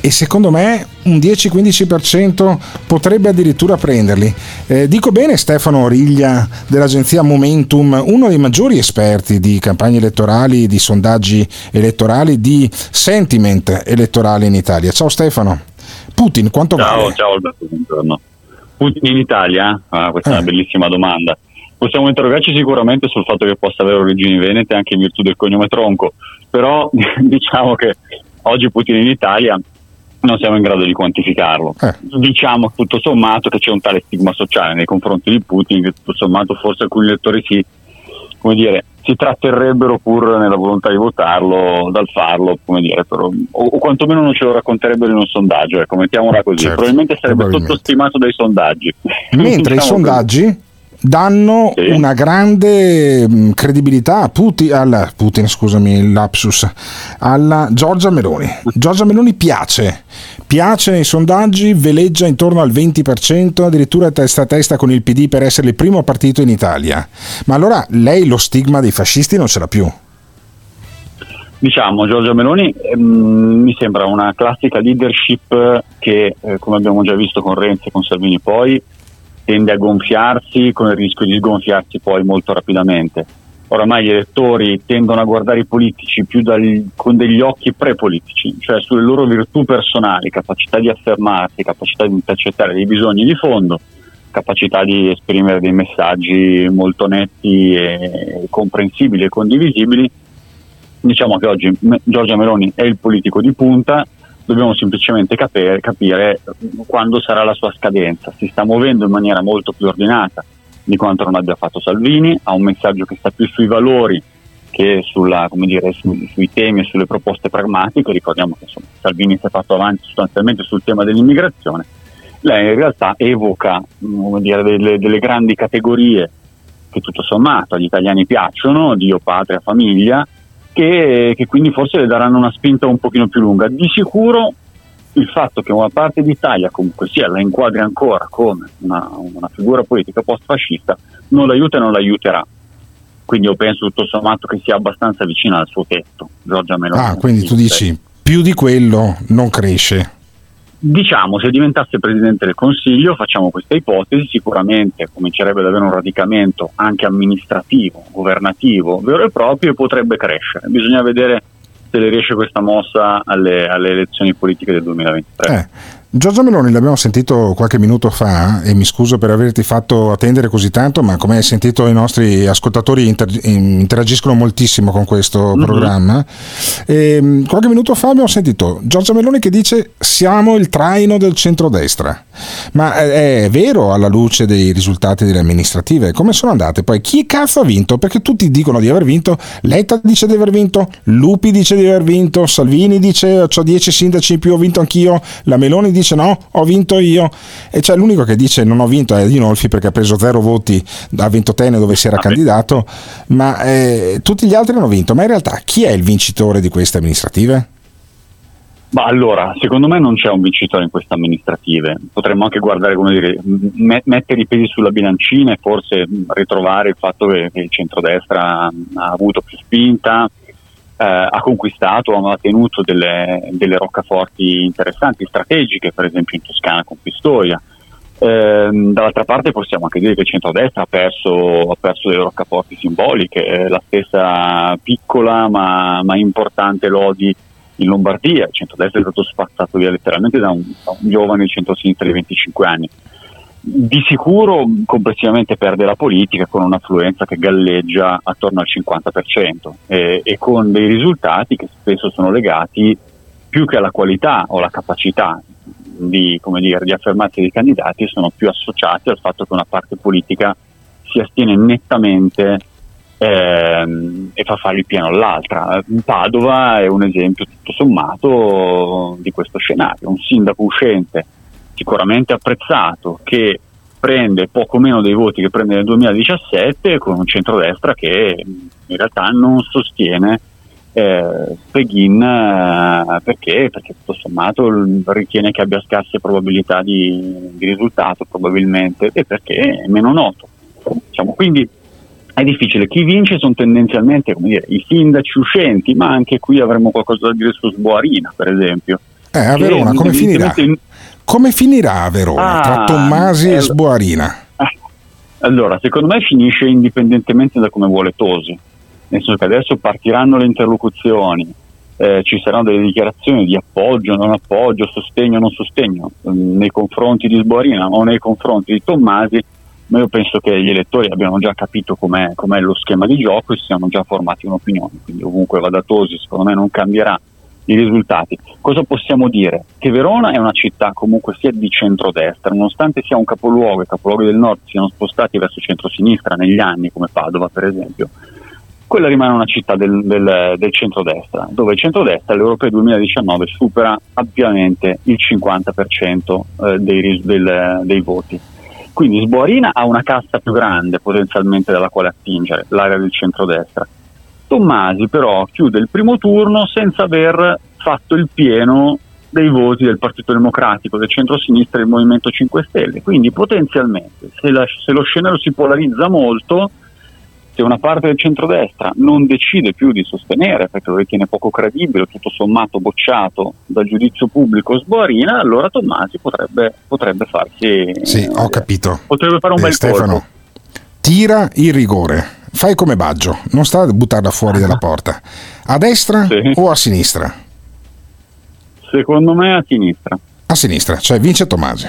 e secondo me un 10-15% potrebbe addirittura prenderli. Eh, dico bene Stefano Origlia dell'agenzia Momentum, uno dei maggiori esperti di campagne elettorali, di sondaggi elettorali, di sentiment elettorale in Italia. Ciao Stefano. Putin quanto Ciao, vale? ciao Alberto, buongiorno. Putin in Italia? Ah, questa è Eh. una bellissima domanda. Possiamo interrogarci sicuramente sul fatto che possa avere origini venete anche in virtù del cognome Tronco, però <laughs> diciamo che oggi Putin in Italia non siamo in grado di quantificarlo. Eh. Diciamo tutto sommato che c'è un tale stigma sociale nei confronti di Putin che tutto sommato forse alcuni lettori si, come dire, si tratterrebbero pur nella volontà di votarlo dal farlo, come dire, però, o, o quantomeno non ce lo racconterebbero in un sondaggio, ecco, mettiamola così. Certo, probabilmente sarebbe probabilmente. sottostimato dai sondaggi. Mentre i Diciamo così. Danno una grande mh, credibilità a Putin, alla, Putin, scusami, lapsus, alla Giorgia Meloni. Giorgia Meloni piace, piace nei sondaggi, veleggia intorno al 20%, addirittura testa a testa con il PD per essere il primo partito in Italia. Ma allora lei lo stigma dei fascisti non ce l'ha più. Diciamo, Giorgia Meloni ehm, mi sembra una classica leadership che, eh, come abbiamo già visto con Renzi e con Salvini poi, tende a gonfiarsi con il rischio di sgonfiarsi poi molto rapidamente. Oramai gli elettori tendono a guardare i politici più dal- con degli occhi prepolitici, cioè sulle loro virtù personali, capacità di affermarsi, capacità di intercettare dei bisogni di fondo, capacità di esprimere dei messaggi molto netti e comprensibili e condivisibili. Diciamo che oggi Giorgia Meloni è il politico di punta, dobbiamo semplicemente capire, capire quando sarà la sua scadenza. Si sta muovendo in maniera molto più ordinata di quanto non abbia fatto Salvini, ha un messaggio che sta più sui valori che sulla, dire, su- sui temi e sulle proposte pragmatiche. Ricordiamo che insomma, Salvini si è fatto avanti sostanzialmente sul tema dell'immigrazione. Lei in realtà evoca mm, dire, delle, delle grandi categorie che tutto sommato agli italiani piacciono, Dio, patria, famiglia, che, che quindi forse le daranno una spinta un pochino più lunga. Di sicuro il fatto che una parte d'Italia comunque sia la inquadri ancora come una, una figura politica post-fascista non l'aiuta e non l'aiuterà. Quindi io penso tutto sommato che sia abbastanza vicina al suo tetto, Giorgia Meloni. Ah, quindi tu dici più di quello non cresce. Diciamo, se diventasse Presidente del Consiglio, facciamo questa ipotesi, sicuramente comincerebbe ad avere un radicamento anche amministrativo, governativo, vero e proprio e potrebbe crescere. Bisogna vedere se le riesce questa mossa alle, alle elezioni politiche del 2023. Eh, Giorgia Meloni l'abbiamo sentito qualche minuto fa e mi scuso per averti fatto attendere così tanto, ma come hai sentito i nostri ascoltatori inter- interagiscono moltissimo con questo programma. E, mh, qualche minuto fa abbiamo sentito Giorgia Meloni che dice siamo il traino del centrodestra. Ma è, è vero alla luce dei risultati delle amministrative? Come sono andate? Poi chi cazzo ha vinto? Perché tutti dicono di aver vinto, Letta dice di aver vinto, Lupi dice di aver vinto, Salvini dice ho 10 sindaci in più, ho vinto anch'io, la Meloni dice no, ho vinto io. E c'è l'unico che dice non ho vinto è Dinolfi perché ha preso zero voti a Ventotene dove si era candidato, ma eh, tutti gli altri hanno vinto. Ma in realtà chi è il vincitore di queste amministrative? Ma allora, secondo me non c'è un vincitore in queste amministrative. Potremmo anche guardare, come dire, me- mettere i pesi sulla bilancina e forse ritrovare il fatto che, il centrodestra ha avuto più spinta, eh, ha conquistato, ha tenuto delle, delle roccaforti interessanti, strategiche, per esempio in Toscana con Pistoia. Ehm, dall'altra parte possiamo anche dire che il centrodestra ha perso, ha perso delle roccaforti simboliche, eh, la stessa piccola ma, ma importante Lodi In Lombardia il centrodestra è stato spazzato via letteralmente da un, da un giovane centrosinistra di 25 anni. Di sicuro complessivamente perde la politica con un'affluenza che galleggia attorno al 50% e, e con dei risultati che spesso sono legati più che alla qualità o alla capacità di, dire, di affermarsi dei candidati, sono più associati al fatto che una parte politica si astiene nettamente ehm, e fa fare il piano all'altra. Padova è un esempio tutto sommato di questo scenario, un sindaco uscente sicuramente apprezzato che prende poco meno dei voti che prende nel 2017 con un centrodestra che in realtà non sostiene eh, Peghin eh, perché? perché tutto sommato ritiene che abbia scarse probabilità di, di risultato probabilmente e perché è meno noto diciamo, quindi è difficile. Chi vince sono tendenzialmente dire, i sindaci uscenti, ma anche qui avremo qualcosa da dire su Sboarina, per esempio. Eh, a Verona come finirà? In... Come finirà a Verona Ah, tra Tommasi eh, e Sboarina? Allora, secondo me finisce indipendentemente da come vuole Tosi, nel senso che adesso partiranno le interlocuzioni, eh, ci saranno delle dichiarazioni di appoggio, non appoggio, sostegno, non sostegno mm, nei confronti di Sboarina o nei confronti di Tommasi, ma io penso che gli elettori abbiano già capito com'è, com'è lo schema di gioco e si siano già formati un'opinione, quindi ovunque vada Tosi secondo me non cambierà i risultati. Cosa possiamo dire? Che Verona è una città comunque sia di centrodestra, nonostante sia un capoluogo e i capoluoghi del nord siano spostati verso centrosinistra negli anni, come Padova per esempio, quella rimane una città del, del, del centrodestra, dove il centrodestra all'Europeo 2019 supera ampiamente il 50% eh, dei, del- dei voti. Quindi Sboarina ha una cassa più grande potenzialmente dalla quale attingere, l'area del centrodestra. Tommasi però chiude il primo turno senza aver fatto il pieno dei voti del Partito Democratico, del centro-sinistra e del Movimento 5 Stelle. Quindi potenzialmente, se, la- se lo scenario si polarizza molto, se una parte del centrodestra non decide più di sostenere perché lo ritiene poco credibile, tutto sommato bocciato dal giudizio pubblico Sboarina, allora Tommasi potrebbe, potrebbe farsi Sì, ho capito. potrebbe fare un Eh, bel Stefano, colpo. tira il rigore. Fai come Baggio, non sta a buttarla fuori dalla porta. A destra o a sinistra? Secondo me a sinistra. A sinistra, cioè vince Tomasi.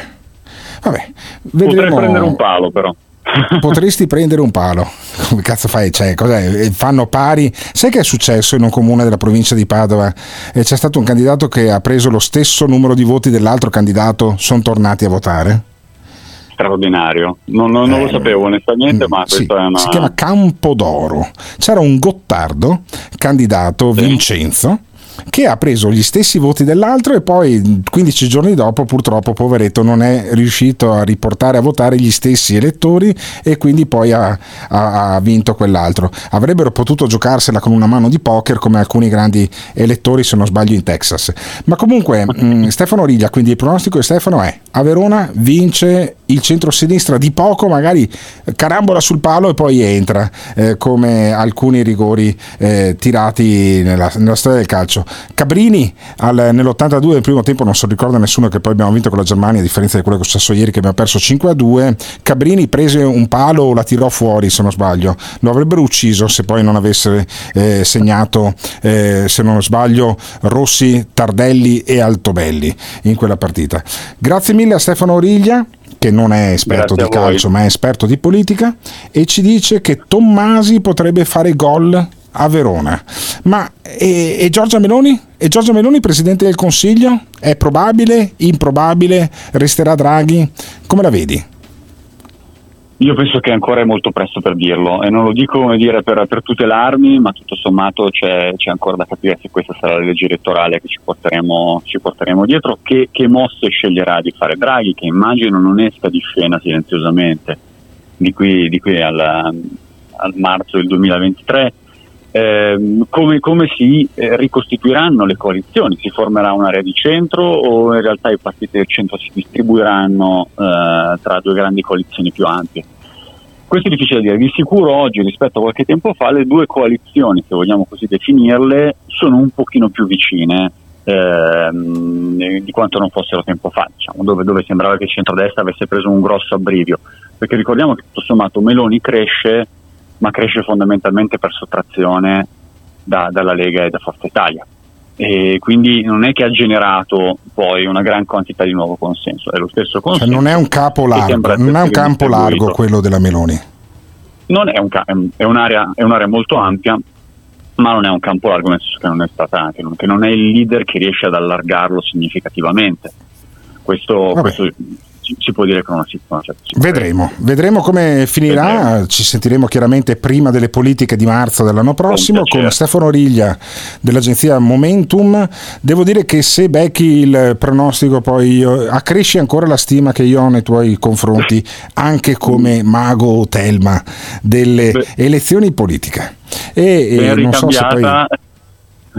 Vabbè, Potrei vedremo. prendere un palo però. <laughs> Potresti prendere un palo. Come cazzo fai? Cioè? Eh, Fanno pari. Sai che è successo in un comune della provincia di Padova? Eh, c'è stato un candidato che ha preso lo stesso numero di voti dell'altro candidato, sono tornati a votare. Straordinario. Non, non- non lo sapevo onestamente, ma Eh, mm, Sì, questa è una... si chiama Campodoro. C'era un Gottardo, candidato Vincenzo, che ha preso gli stessi voti dell'altro e poi 15 giorni dopo purtroppo poveretto non è riuscito a riportare a votare gli stessi elettori e quindi poi ha, ha- ha vinto quell'altro. Avrebbero potuto giocarsela con una mano di poker come alcuni grandi elettori se non sbaglio in Texas. Ma comunque <laughs> mh, Stefano Riglia, quindi il pronostico di Stefano è a Verona vince il centro-sinistra di poco, magari carambola sul palo e poi entra, eh, come alcuni rigori eh, tirati nella, nella storia del calcio. Cabrini al- nell'82 del primo tempo, non so ricorda nessuno che poi abbiamo vinto con la Germania, a differenza di quello che è successo ieri che abbiamo perso 5-2. Cabrini prese un palo la tirò fuori, se non sbaglio. Lo avrebbero ucciso se poi non avesse eh, segnato, eh, se non sbaglio, Rossi, Tardelli e Altobelli in quella partita. Grazie mille a Stefano Origlia che non è esperto Grazie di calcio ma è esperto di politica e ci dice che Tommasi potrebbe fare gol a Verona. Ma e, e Giorgia Meloni? E Giorgia Meloni presidente del Consiglio? È probabile? Improbabile? Resterà Draghi? Come la vedi? Io penso che ancora è molto presto per dirlo e non lo dico dire per, per tutelarmi, ma tutto sommato c'è, c'è ancora da capire se questa sarà la legge elettorale che ci porteremo, ci porteremo dietro, che, che mosse sceglierà di fare Draghi, che immagino non esca di scena silenziosamente di qui, di qui al, al marzo del 2023. Ehm, come, come si eh, ricostituiranno le coalizioni? Si formerà un'area di centro o in realtà i partiti del centro si distribuiranno eh, tra due grandi coalizioni più ampie? Questo è difficile da dire. Di sicuro oggi rispetto a qualche tempo fa le due coalizioni, se vogliamo così definirle, sono un pochino più vicine ehm, di quanto non fossero tempo fa, diciamo, dove, dove sembrava che il centrodestra avesse preso un grosso abbrivio. Perché ricordiamo che tutto sommato Meloni cresce, ma cresce fondamentalmente per sottrazione da- dalla Lega e da Forza Italia. e quindi non è che ha generato poi una gran quantità di nuovo consenso, è lo stesso consenso. Cioè non è un capo largo, non è un campo largo quello della Meloni. Non è, un ca- è, un'area, è un'area molto ampia, ma non è un campo largo nel senso che non è stata, che non, che non è il leader che riesce ad allargarlo significativamente. Questo, questo si, può dire con una, con una sicurezza. Vedremo, vedremo come finirà. Ci sentiremo chiaramente prima delle politiche di marzo dell'anno prossimo con Stefano Riglia dell'agenzia Momentum. Devo dire che se becchi il pronostico, poi accresci ancora la stima che io ho nei tuoi confronti, anche come mago Telma delle elezioni politiche. E, e non so se poi.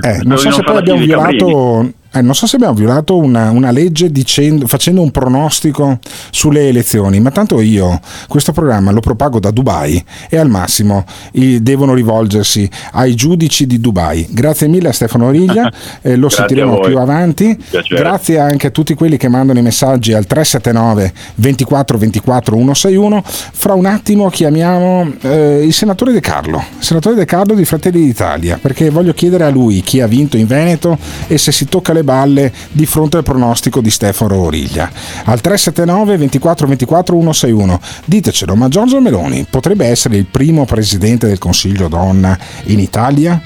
Eh, non so se poi abbiamo violato. Eh, non so se abbiamo violato una, una legge dicendo- facendo un pronostico sulle elezioni, ma tanto io questo programma lo propago da Dubai e al massimo i- devono rivolgersi ai giudici di Dubai. Grazie mille a Stefano Riglia, <laughs> eh, lo sentiremo più avanti. Piacere. Grazie anche a tutti quelli che mandano i messaggi al 379 24 24 161. Fra un attimo chiamiamo eh, il senatore De Carlo, senatore De Carlo di Fratelli d'Italia, perché voglio chiedere a lui chi ha vinto in Veneto e se si tocca le balle di fronte al pronostico di Stefano Origlia. Al 379 24 24 161. Ditecelo, ma Giorgio Meloni potrebbe essere il primo presidente del Consiglio donna in Italia?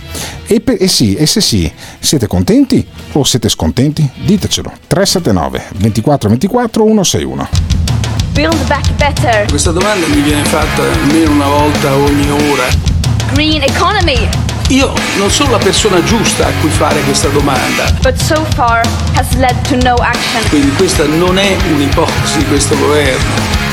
E, pe- e sì, e se sì, siete contenti o siete scontenti? Ditecelo. 379 24 24 161. Build back better. Questa domanda mi viene fatta almeno una volta ogni ora. Green economy. Io non sono la persona giusta a cui fare questa domanda, so no quindi questa non è un'ipotesi di questo governo.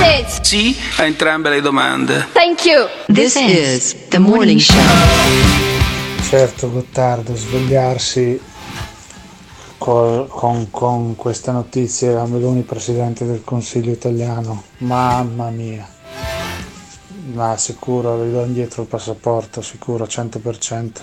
It? Sì a entrambe le domande. Thank you. This is the morning show. Certo, Gottardo, svegliarsi col- con, con queste notizie a Meloni presidente del Consiglio italiano, mamma mia. Ma sicuro, gli do indietro il passaporto, sicuro, 100%.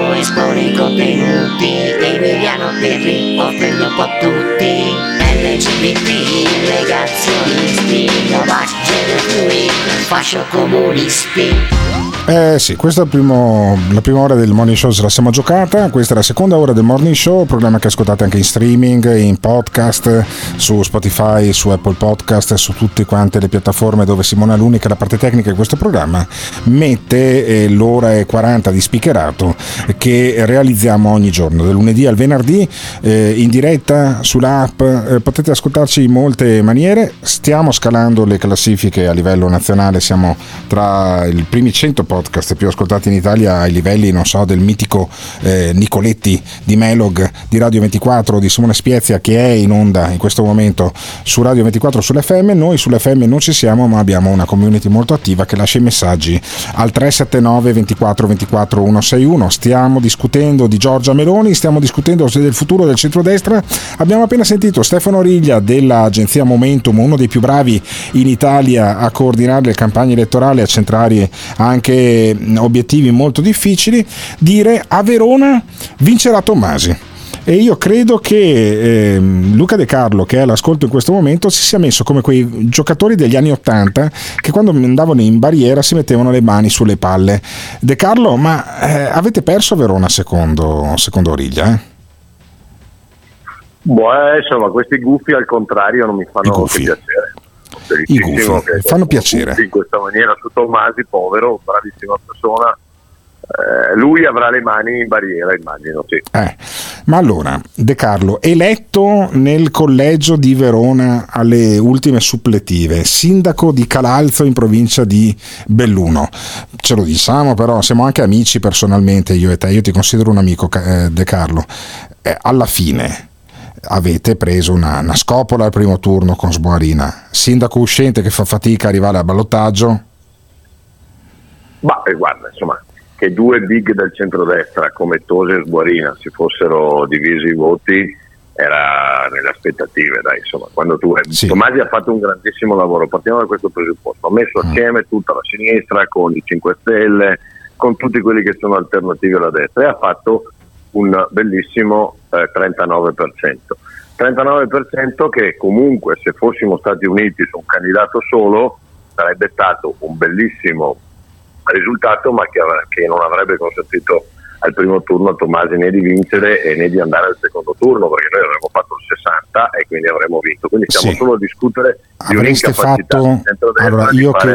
espone i contenuti Emiliano Perri offende un po' tutti. LGBT, negazionisti, Novak, gender fluid, fascio comunisti Eh sì, questa è primo- la prima ora del morning show, se la siamo giocata. Questa è la seconda ora del morning show, programma che ascoltate anche in streaming, in podcast, su Spotify, su Apple Podcast, su tutte quante le piattaforme dove Simona Luni, che è la parte tecnica di questo programma, mette eh, l'ora e 40 di speakerato che realizziamo ogni giorno, dal lunedì al venerdì, eh, in diretta sull'app. Eh, potete ascoltarci in molte maniere. Stiamo scalando le classifiche a livello nazionale, siamo tra i primi 100 podcast più ascoltati in Italia ai livelli, non so, del mitico eh, Nicoletti di Melog di Radio 24 di Simone Spiezia che è in onda in questo momento su Radio 24 sull'FM. Noi sull'FM non ci siamo, ma abbiamo una community molto attiva che lascia i messaggi al 379 24 24 161. Stiamo discutendo di Giorgia Meloni, stiamo discutendo del futuro del centrodestra. Abbiamo appena sentito Stefano Riglia dell'agenzia Momentum, uno dei più bravi in Italia a coordinare le campagne elettorali, a centrare anche obiettivi molto difficili, dire a Verona vincerà Tommasi. E io credo che eh, Luca De Carlo, che è all'ascolto in questo momento, si sia messo come quei giocatori degli anni Ottanta che quando andavano in barriera si mettevano le mani sulle palle. De Carlo, ma eh, avete perso Verona secondo, secondo Origlia? Eh? Boh, insomma, questi gufi al contrario non mi fanno piacere. I gufi fanno piacere. In questa maniera su Tommasi, povero, bravissima persona. Eh, lui avrà le mani in barriera, immagino, sì. Eh, ma allora, De Carlo, eletto nel collegio di Verona alle ultime suppletive, sindaco di Calalzo in provincia di Belluno, ce lo diciamo però, siamo anche amici personalmente io e te, io ti considero un amico eh, De Carlo, eh, alla fine avete preso una, una, scopola al primo turno con Sboarina. Sindaco uscente che fa fatica a arrivare al ballottaggio? Ma eh, guarda, insomma, che due big del centrodestra come Tose e Sboarina si fossero divisi i voti era nelle aspettative, dai, insomma, quando tu sì. Tomasi ha fatto un grandissimo lavoro, partiamo da questo presupposto, ha messo mm. assieme tutta la sinistra con i 5 Stelle, con tutti quelli che sono alternativi alla destra e ha fatto un bellissimo eh, 39%. 39% che comunque se fossimo stati uniti su un candidato solo sarebbe stato un bellissimo risultato ma che, che non avrebbe consentito al primo turno a Tomasi né di vincere né di andare al secondo turno perché noi avremmo fatto il 60 e quindi avremmo vinto quindi stiamo Sì. solo a discutere di un'incapacità fatto... Allora, di io, fare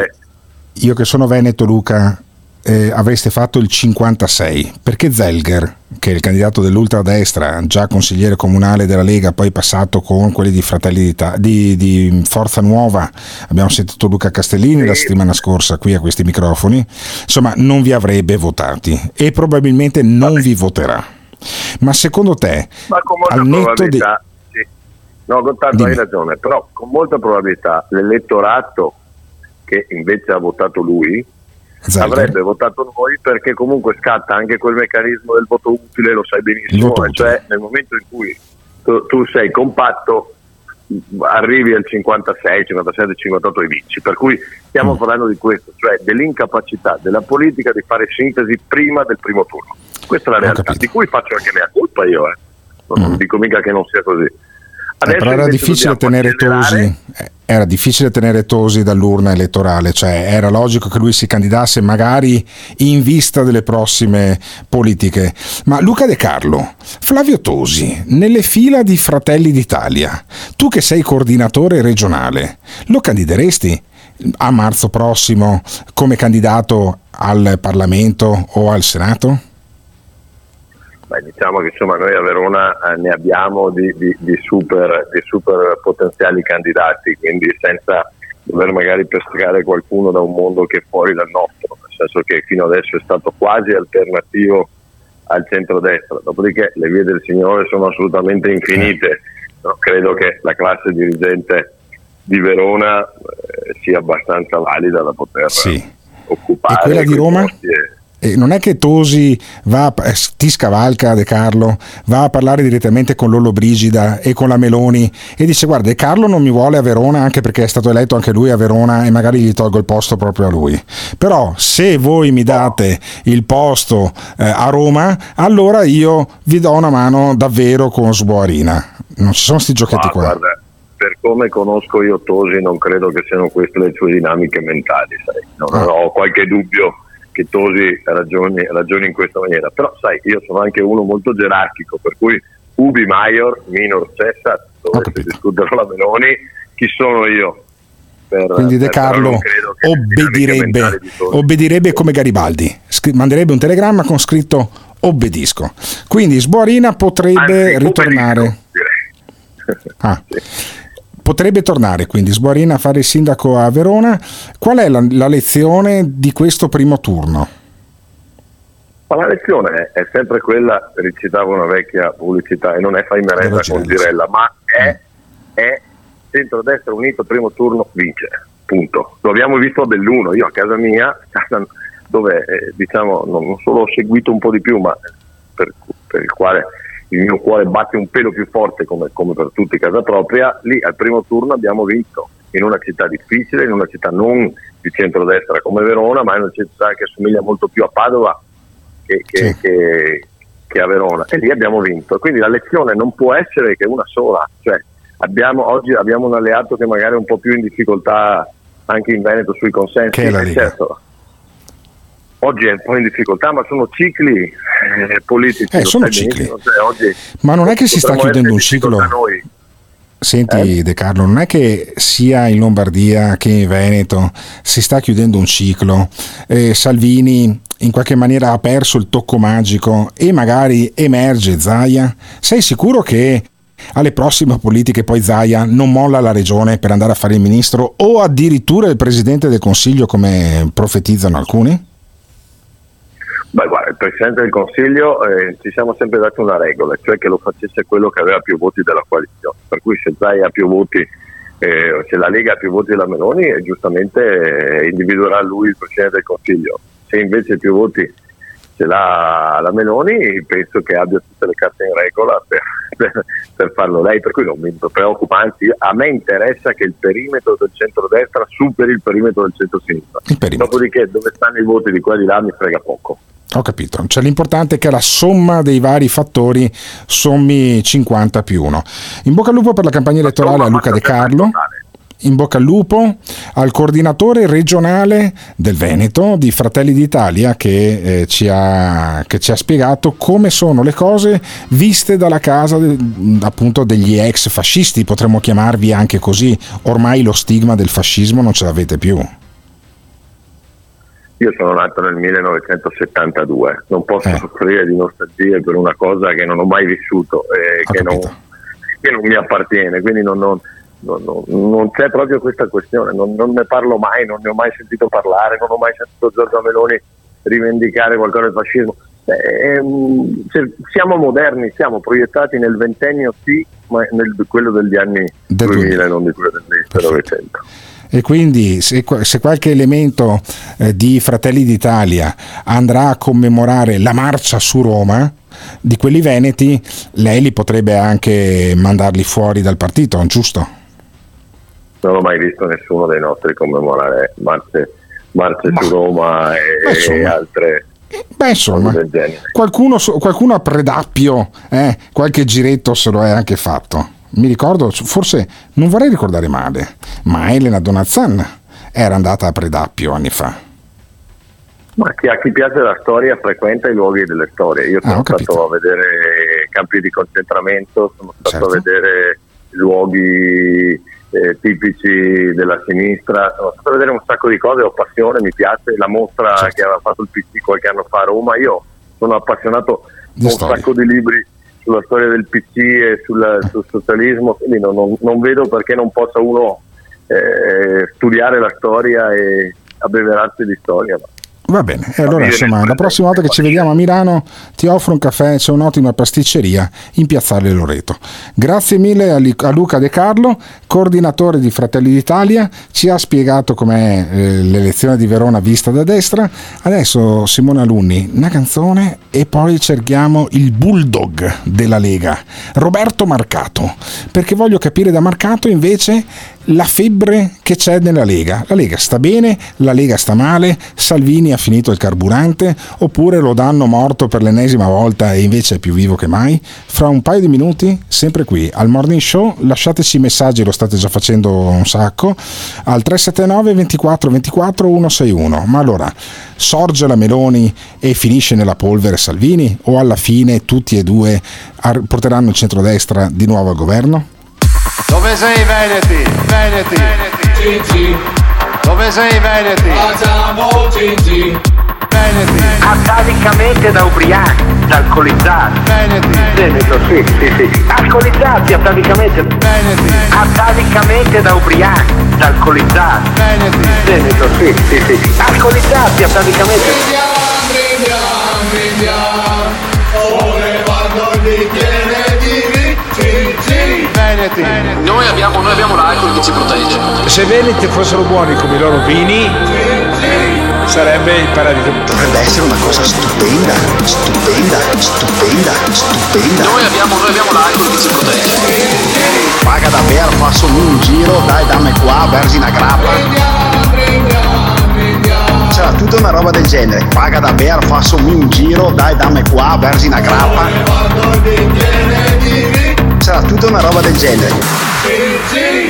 che, io che sono Veneto, Luca, eh, avreste fatto il 56 perché Zelger che è il candidato dell'ultradestra già consigliere comunale della Lega poi passato con quelli di di, di Forza Nuova abbiamo sentito Luca Castellini la settimana scorsa qui a questi microfoni insomma non vi avrebbe votati e probabilmente non vi voterà. Ma secondo te Ma al netto di sì. No, Gottardo hai ragione, però con molta probabilità l'elettorato che invece ha votato lui Zelder. avrebbe votato noi perché comunque scatta anche quel meccanismo del voto utile, lo sai benissimo, voto e cioè nel momento in cui tu, tu sei compatto arrivi al 56, 57, 58 e vinci. Per cui stiamo Mm. parlando di questo, cioè dell'incapacità della politica di fare sintesi prima del primo turno. Questa è la realtà, di cui faccio anche mea colpa io, eh. non dico mica che non sia così. Eh, però era difficile tenere Tosi eh, era difficile tenere Tosi dall'urna elettorale cioè era logico che lui si candidasse magari in vista delle prossime politiche ma Luca De Carlo Flavio Tosi nelle fila di Fratelli d'Italia tu che sei coordinatore regionale lo candideresti a marzo prossimo come candidato al Parlamento o al Senato? Beh, diciamo che insomma noi a Verona eh, ne abbiamo di, di- di super, di super potenziali candidati, quindi senza dover magari pescare qualcuno da un mondo che è fuori dal nostro, nel senso che fino adesso è stato quasi alternativo al centrodestra, dopodiché le vie del Signore sono assolutamente infinite, No, credo che la classe dirigente di Verona eh, sia abbastanza valida da poter Sì. occupare. E quella di Roma? posti e- E non è che Tosi va eh, ti scavalca De Carlo, va a parlare direttamente con Lollo Brigida e con la Meloni e dice guarda De Carlo non mi vuole a Verona anche perché è stato eletto anche lui a Verona e magari gli tolgo il posto proprio a lui. Però se voi mi date il posto eh, a Roma, allora io vi do una mano davvero con Sboarina. Non ci sono sti giochetti qua. guarda, per come conosco io Tosi, non credo che siano queste le sue dinamiche mentali. Sai. Non Ah. ho qualche dubbio che Tosi ragioni, ragioni in questa maniera. Però, sai, io sono anche uno molto gerarchico, per cui ubi maior, minor cessa, discutere la Meloni, chi sono io? Per, Quindi De Carlo obbedirebbe, obbedirebbe come Garibaldi, Scri- manderebbe un telegramma con scritto obbedisco. Quindi Sboarina potrebbe Anzi, ritornare. Ah. <laughs> Potrebbe tornare quindi Sguarina a fare il sindaco a Verona. Qual è la, la lezione di questo primo turno? Ma la lezione è, è sempre quella, recitava una vecchia pubblicità, e non è fai merenda con Girella, ma è, è centrodestra unito, primo turno vince, punto. Lo abbiamo visto a Belluno, io a casa mia, casa dove eh, diciamo non, non solo ho seguito un po' di più, ma per, per il quale il mio cuore batte un pelo più forte come, come per tutti casa propria, lì al primo turno abbiamo vinto in una città difficile, in una città non di centrodestra come Verona, ma in una città che assomiglia molto più a Padova che, che, Sì. che- che a Verona e lì abbiamo vinto. Quindi la lezione non può essere che una sola, cioè abbiamo, oggi abbiamo un alleato che magari è un po' più in difficoltà anche in Veneto sui consensi. Che è la Eh, Lega. certo, oggi è un po' in difficoltà, ma sono cicli eh, politici. Eh, sono cicli. cioè, oggi Ma non è che si sta chiudendo un ciclo? Senti De Carlo, non è che sia in Lombardia che in Veneto si sta chiudendo un ciclo, eh, Salvini in qualche maniera ha perso il tocco magico e magari emerge Zaia? Sei sicuro che alle prossime politiche poi Zaia non molla la regione per andare a fare il ministro o addirittura il presidente del consiglio come profetizzano alcuni? Beh, guarda, il Presidente del Consiglio eh, ci siamo sempre dati una regola, cioè che lo facesse quello che aveva più voti della coalizione. Per cui se Zai ha più voti, eh, se la Lega ha più voti della Meloni, eh, giustamente eh, individuerà lui il Presidente del Consiglio. Se invece più voti ce l'ha la Meloni, penso che abbia tutte le carte in regola per, <laughs> per- per farlo lei, per cui non mi preoccupa, anzi a me interessa che il perimetro del centrodestra superi il perimetro del centro-sinistra. Dopodiché dove stanno i voti di qua e di là mi frega poco. Ho capito, cioè l'importante è che la somma dei vari fattori sommi 50 più 1. In bocca al lupo per la campagna elettorale a Luca De Carlo. In bocca al lupo al coordinatore regionale del Veneto di Fratelli d'Italia che, eh, ci, ha, che ci ha spiegato come sono le cose viste dalla casa de- appunto degli ex fascisti, potremmo chiamarvi anche così, ormai lo stigma del fascismo non ce l'avete più. Io sono nato nel 1972, non posso soffrire di nostalgie per una cosa che non ho mai vissuto e che non, che non mi appartiene, quindi non, non- non- c'è proprio questa questione, non, ne parlo mai, non ne ho mai sentito parlare, non ho mai sentito Giorgia Meloni rivendicare qualcosa del fascismo. Ehm, se- siamo moderni, siamo proiettati nel ventennio sì, ma nel quello degli anni 2000, non di quello del 1900. E quindi se, se qualche elemento eh, di Fratelli d'Italia andrà a commemorare la marcia su Roma di quelli veneti, lei li potrebbe anche mandarli fuori dal partito, giusto? non ho mai visto nessuno dei nostri commemorare marce, marce su Roma e, e altre Beh, insomma, qualcuno, qualcuno a Predappio, eh, qualche giretto se lo è anche fatto. Mi ricordo, forse non vorrei ricordare male, ma Elena Donazzan era andata a Predappio anni fa. Ma chi, a chi piace la storia frequenta i luoghi delle storie. Io sono Ah, stato a vedere campi di concentramento, sono stato a Certo. vedere luoghi eh, tipici della sinistra, sono stato a vedere un sacco di cose, ho passione, mi piace, la mostra Certo. che aveva fatto il PC qualche anno fa a Roma, io sono appassionato Di di un storia. sacco di libri sulla storia del PC e sul, sul socialismo, quindi non, non- non vedo perché non possa uno eh, studiare la storia e abbeverarsi di storia. Va bene, e allora insomma la prossima volta che ci vediamo a Milano ti offro un caffè, c'è un'ottima pasticceria in Piazzale Loreto. Grazie mille a, Luca De Carlo, coordinatore di Fratelli d'Italia, ci ha spiegato com'è eh, l'elezione di Verona vista da destra. Adesso Simone Alunni, una canzone e poi cerchiamo il bulldog della Lega, Roberto Marcato, perché voglio capire da Marcato invece la febbre che c'è nella Lega. La Lega sta bene, la Lega sta male, Salvini ha finito il carburante oppure lo danno morto per l'ennesima volta e invece è più vivo che mai? Fra un paio di minuti, sempre qui al Morning Show, lasciateci messaggi, lo state già facendo un sacco, al 379 24 24 161. Ma allora, sorge la Meloni e finisce nella polvere Salvini o alla fine tutti e due porteranno il centrodestra di nuovo al governo? Dove sei Veneti? Veneti. Gigi. Dove sei Veneti? Facciamo Gigi. Veneti. Atavicamente da ubriachi. alcolizzati. Veneti. Veneto, sì, sì, sì. Alcolizzati atavicamente. Veneti. Atavicamente da ubriachi, da alcolizzati. Veneti. Veneto, sì, sì, sì. Alcolizzati atavicamente. Veneti. Noi abbiamo, noi abbiamo l'alcol che ci protegge. Se Veneti fossero buoni come i loro vini, sarebbe il paradiso. Dovrebbe essere una cosa stupenda, stupenda, stupenda, stupenda. Noi abbiamo, noi abbiamo l'alcol che ci protegge. Paga davvero, faccio un giro, dai dammi qua, versi una grappa. C'era tutta una roba del genere, paga davvero, faccio un giro, dai dammi qua, versi una grappa. C'era tutta una roba del genere.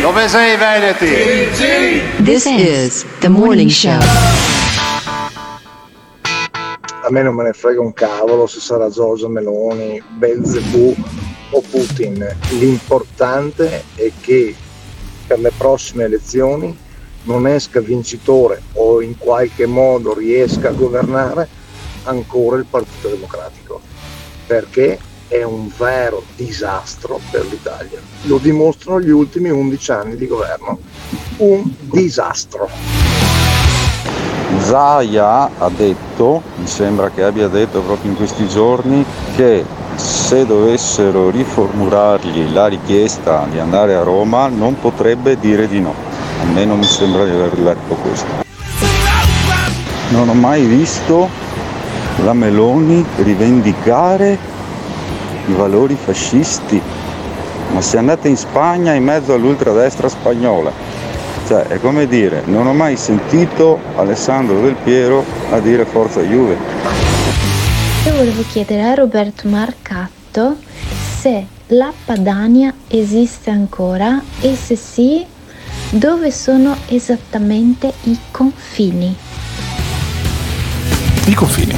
Dove sei Veneti? This is the morning show. A me non me ne frega un cavolo se sarà Giorgio Meloni, Belzebù o Putin. L'importante è che per le prossime elezioni non esca vincitore o in qualche modo riesca a governare ancora il Partito Democratico. Perché è un vero disastro per l'Italia. Lo dimostrano gli ultimi 11 anni di governo. Un disastro. Zaia ha detto, mi sembra che abbia detto proprio in questi giorni, che se dovessero riformulargli la richiesta di andare a Roma non potrebbe dire di no. A me non mi sembra di aver letto questo. Non ho mai visto la Meloni rivendicare i valori fascisti, ma se andate in Spagna in mezzo all'ultradestra spagnola, cioè è come dire, non ho mai sentito Alessandro Del Piero a dire forza Juve. Io volevo chiedere a Roberto Marcatto se la Padania esiste ancora e se sì, dove sono esattamente i confini. I confini.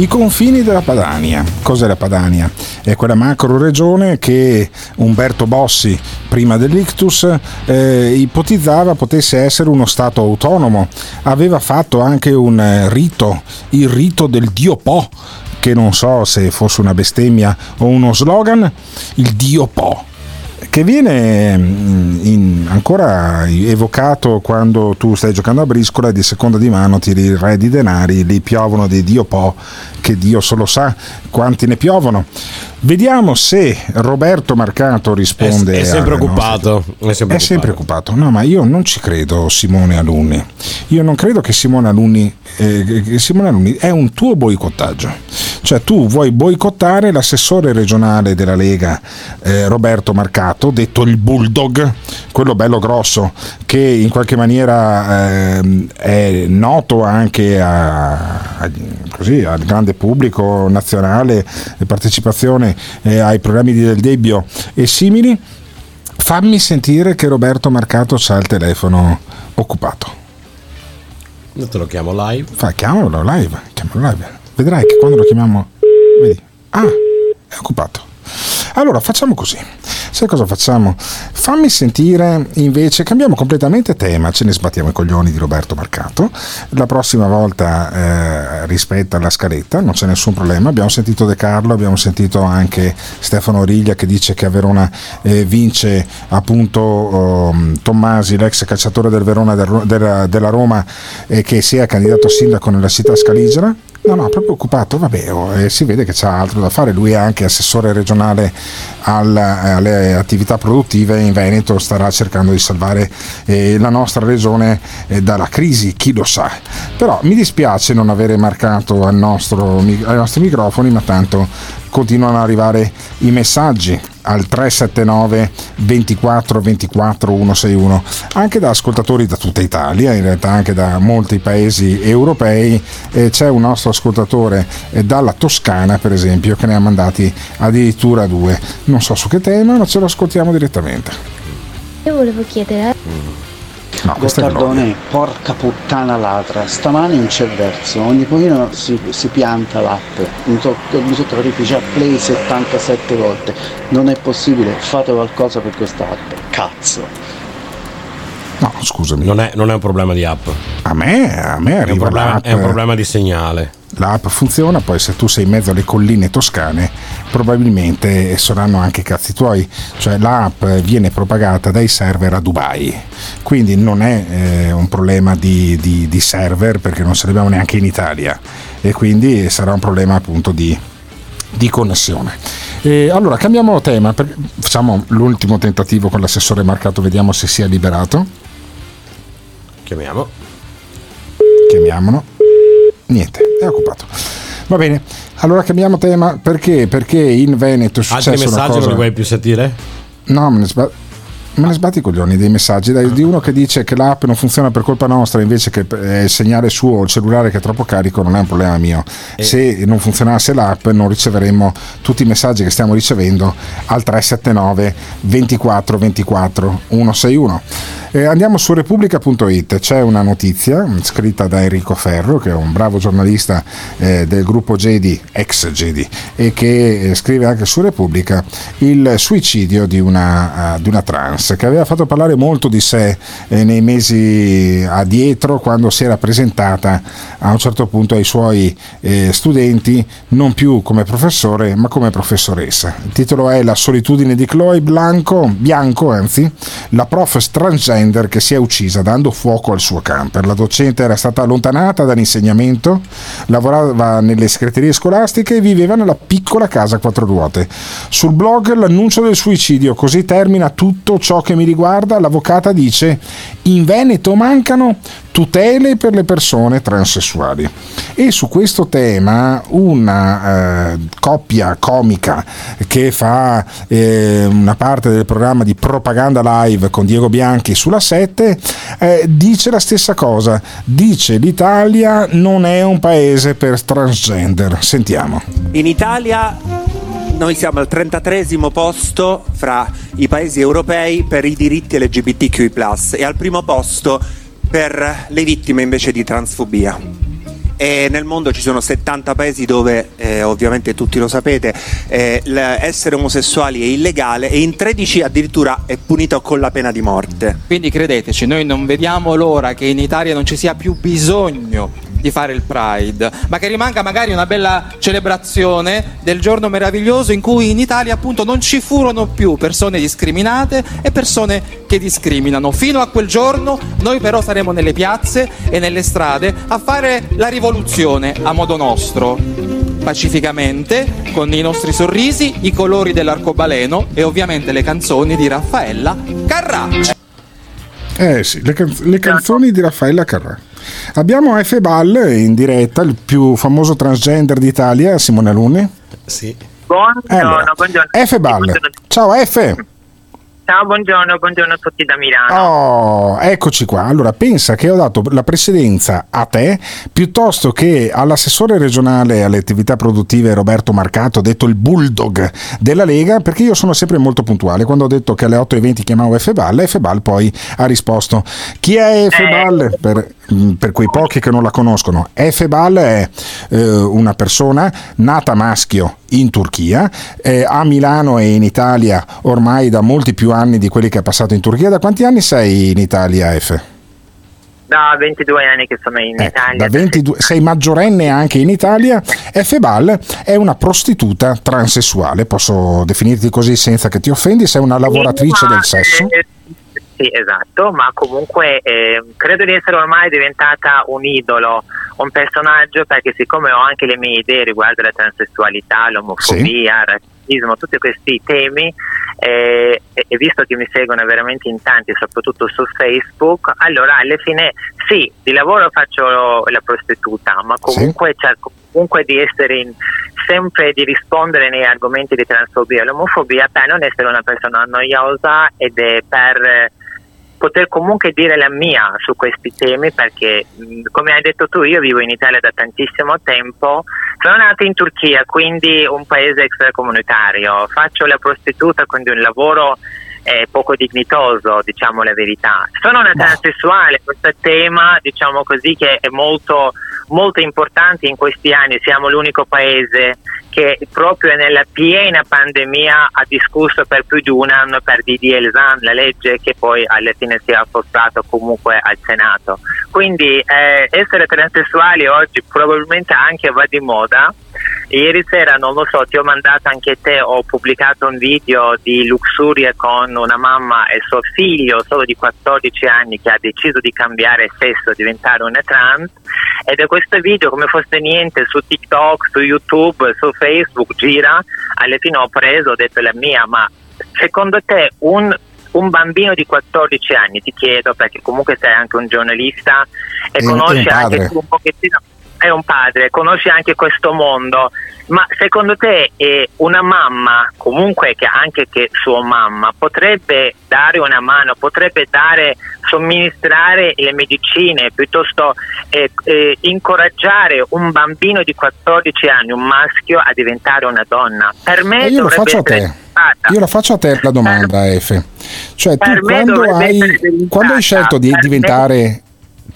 I confini della Padania. Cos'è la Padania? È quella macro regione che Umberto Bossi, prima dell'ictus, eh, ipotizzava potesse essere uno Stato autonomo. Aveva fatto anche un rito, il rito del Dio Po, che non so se fosse una bestemmia o uno slogan, il Dio Po che viene mm, in- ancora evocato quando tu stai giocando a briscola e di seconda di mano tiri il re di denari, lì piovono dei Dio Po, che Dio solo sa quanti ne piovono. Vediamo se Roberto Marcato risponde. È, è sempre alle nostre- occupato. È sempre è sempre occupato. No, ma io non ci credo, Simone Alunni. Io non credo che Simone Alunni, eh, Simone Alunni è un tuo boicottaggio. Cioè, tu vuoi boicottare l'assessore regionale della Lega, eh, Roberto Marcato, detto il Bulldog, quello bello grosso, che in qualche maniera ehm, è noto anche a- a- così, al grande pubblico nazionale, partecipazione eh, ai programmi di Del Debbio e simili. Fammi sentire che Roberto Marcato ha il telefono occupato. Io te lo chiamo live. Fa, chiamalo live, chiamalo live. Vedrai che quando lo chiamiamo. Vedi. Ah, è occupato. Allora facciamo così. Sai cosa facciamo? Fammi sentire invece, cambiamo completamente tema, ce ne sbattiamo i coglioni di Roberto Marcato. La prossima volta eh, rispetta la scaletta, non c'è nessun problema. Abbiamo sentito De Carlo, abbiamo sentito anche Stefano Riglia che dice che a Verona eh, vince appunto um, Tommasi, l'ex calciatore del Verona del della, della Roma, e che sia candidato a sindaco nella città scaligera. No, no, proprio occupato, vabbè, oh, eh, si vede che c'ha altro da fare, lui è anche assessore regionale al- alle attività produttive in Veneto, starà cercando di salvare eh, la nostra regione eh, dalla crisi, chi lo sa. Però mi dispiace non avere marcato nostro ai nostri microfoni, ma tanto continuano ad arrivare i messaggi al 379 24 24 161 anche da ascoltatori da tutta Italia in realtà anche da molti paesi europei e c'è un nostro ascoltatore eh, dalla Toscana per esempio che ne ha mandati addirittura due. Non so su che tema ma ce lo ascoltiamo direttamente. Io volevo chiedere no, questa è Gottardone, porca puttana ladra, stamani non c'è verso, ogni pochino si, si pianta l'app, mi sono mi so trovati già play 77 volte, non è possibile, fate qualcosa per questa app, cazzo. no scusami Non è, non è un problema di app. a me, a me È un arriva problema, è un problema di segnale. L'app funziona, poi se tu sei in mezzo alle colline toscane probabilmente saranno anche cazzi tuoi, cioè l'app viene propagata dai server a Dubai, quindi non è eh, un problema di, di, di server perché non sarebbe neanche in Italia e quindi sarà un problema appunto di, di connessione. E allora cambiamo tema, facciamo l'ultimo tentativo con l'assessore marcato, vediamo se si è liberato. Chiamiamo. Chiamiamolo. Niente, è occupato. Va bene, allora cambiamo tema perché? Perché in Veneto è Altri successa una messaggi non li vuoi più sentire? No, me ne, sba- me ne sbatti i coglioni dei messaggi. Dai, di uno che dice che l'app non funziona per colpa nostra, invece che eh, il segnale suo o il cellulare che è troppo carico, non è un problema mio. Se non funzionasse l'app, non riceveremmo tutti i messaggi che stiamo ricevendo al 379 24 24 161. Eh, andiamo su repubblica.it, c'è una notizia mh, scritta da Enrico Ferro, che è un bravo giornalista eh, del gruppo Jedi, ex Jedi, e che eh, scrive anche su Repubblica il suicidio di una, eh, di una trans, che aveva fatto parlare molto di sé eh, nei mesi addietro, quando si era presentata a un certo punto ai suoi eh, studenti, non più come professore, ma come professoressa. Il titolo è La solitudine di Chloe Blanco, Bianco, anzi, la prof transgender che si è uccisa dando fuoco al suo camper. La docente era stata allontanata dall'insegnamento, lavorava nelle segreterie scolastiche e viveva nella piccola casa a quattro ruote. Sul blog l'annuncio del suicidio, così termina tutto ciò che mi riguarda. L'avvocata dice: In Veneto mancano tutele per le persone transessuali. E su questo tema una eh, coppia comica che fa eh, una parte del programma di propaganda live con Diego Bianchi sulla 7 eh, dice la stessa cosa, dice l'Italia non è un paese per transgender. Sentiamo. In Italia noi siamo al 33 posto fra i paesi europei per i diritti LGBTQI e al primo posto per le vittime invece di transfobia. E nel mondo ci sono 70 paesi dove, eh, ovviamente tutti lo sapete, eh, essere omosessuali è illegale e in 13 addirittura è punito con la pena di morte. Quindi credeteci, noi non vediamo l'ora che in Italia non ci sia più bisogno di fare il Pride, ma che rimanga magari una bella celebrazione del giorno meraviglioso in cui in Italia appunto non ci furono più persone discriminate e persone che discriminano. Fino a quel giorno noi però saremo nelle piazze e nelle strade a fare la rivoluzione a modo nostro pacificamente, con i nostri sorrisi, i colori dell'arcobaleno e ovviamente le canzoni di Raffaella Carrà. Eh sì, le, canz- le canzoni di Raffaella Carrà. Abbiamo F. Ball in diretta, il più famoso transgender d'Italia, Simone Alunni. Sì. Buongiorno, Allora, buongiorno. F. Ball. Ciao F. Ciao, buongiorno, buongiorno a tutti da Milano. Oh, eccoci qua. Allora, pensa che ho dato la precedenza a te piuttosto che all'assessore regionale alle attività produttive Roberto Marcato, detto il bulldog della Lega, perché io sono sempre molto puntuale. Quando ho detto che alle 8.20 chiamavo F. Ball poi ha risposto: Chi è F. Ball? Per, mm, per quei pochi che non la conoscono, F. Ball è eh, una persona nata maschio in Turchia, eh, a Milano e in Italia ormai da molti più anni di quelli che ha passato in Turchia. Da quanti anni sei in Italia, F? Da 22 anni che sono in Italia. Da 22, sei maggiorenne anche in Italia. F. Ball è una prostituta transessuale, posso definirti così senza che ti offendi, sei una lavoratrice del sesso. eh, sì, esatto, ma comunque eh, credo di essere ormai diventata un idolo, un personaggio perché siccome ho anche le mie idee riguardo la transessualità, l'omofobia, il razzismo, tutti questi temi, eh, e e visto che mi seguono veramente in tanti, soprattutto su Facebook, allora alla fine sì, di lavoro faccio la prostituta, ma comunque cerco comunque di essere in- sempre di rispondere nei argomenti di transfobia e l'omofobia per non essere una persona noiosa ed è per poter comunque dire la mia su questi temi perché come hai detto tu io vivo in Italia da tantissimo tempo sono nata in Turchia quindi un paese extracomunitario. Faccio la prostituta quindi un lavoro eh, poco dignitoso diciamo la verità. Sono una transessuale questo tema diciamo così che è molto molto importante in questi anni. Siamo l'unico paese che proprio nella piena pandemia ha discusso per più di un anno per DDL ZAN, la legge che poi alla fine si è affossato comunque al Senato. Quindi eh, essere transessuali oggi probabilmente anche va di moda. Ieri sera, non lo so, ti ho mandato anche te, ho pubblicato un video di luxuria con una mamma e suo figlio solo di 14 anni che ha deciso di cambiare sesso, diventare una trans ed è questo video come fosse niente su TikTok, su YouTube, su Facebook gira, alla fine ho preso, ho detto la mia, ma secondo te un un bambino di 14 anni, ti chiedo perché comunque sei anche un giornalista e E- conosci e un anche tu un pochettino, è un padre, conosci anche questo mondo, ma secondo te eh, una mamma, comunque che anche che sua mamma, potrebbe dare una mano, potrebbe dare, somministrare le medicine, piuttosto eh, eh, incoraggiare un bambino di 14 anni, un maschio, a diventare una donna? Per me E io lo faccio a te. Io la faccio a te la domanda, Efe. Cioè, tu quando hai, quando hai scelto di Per me- diventare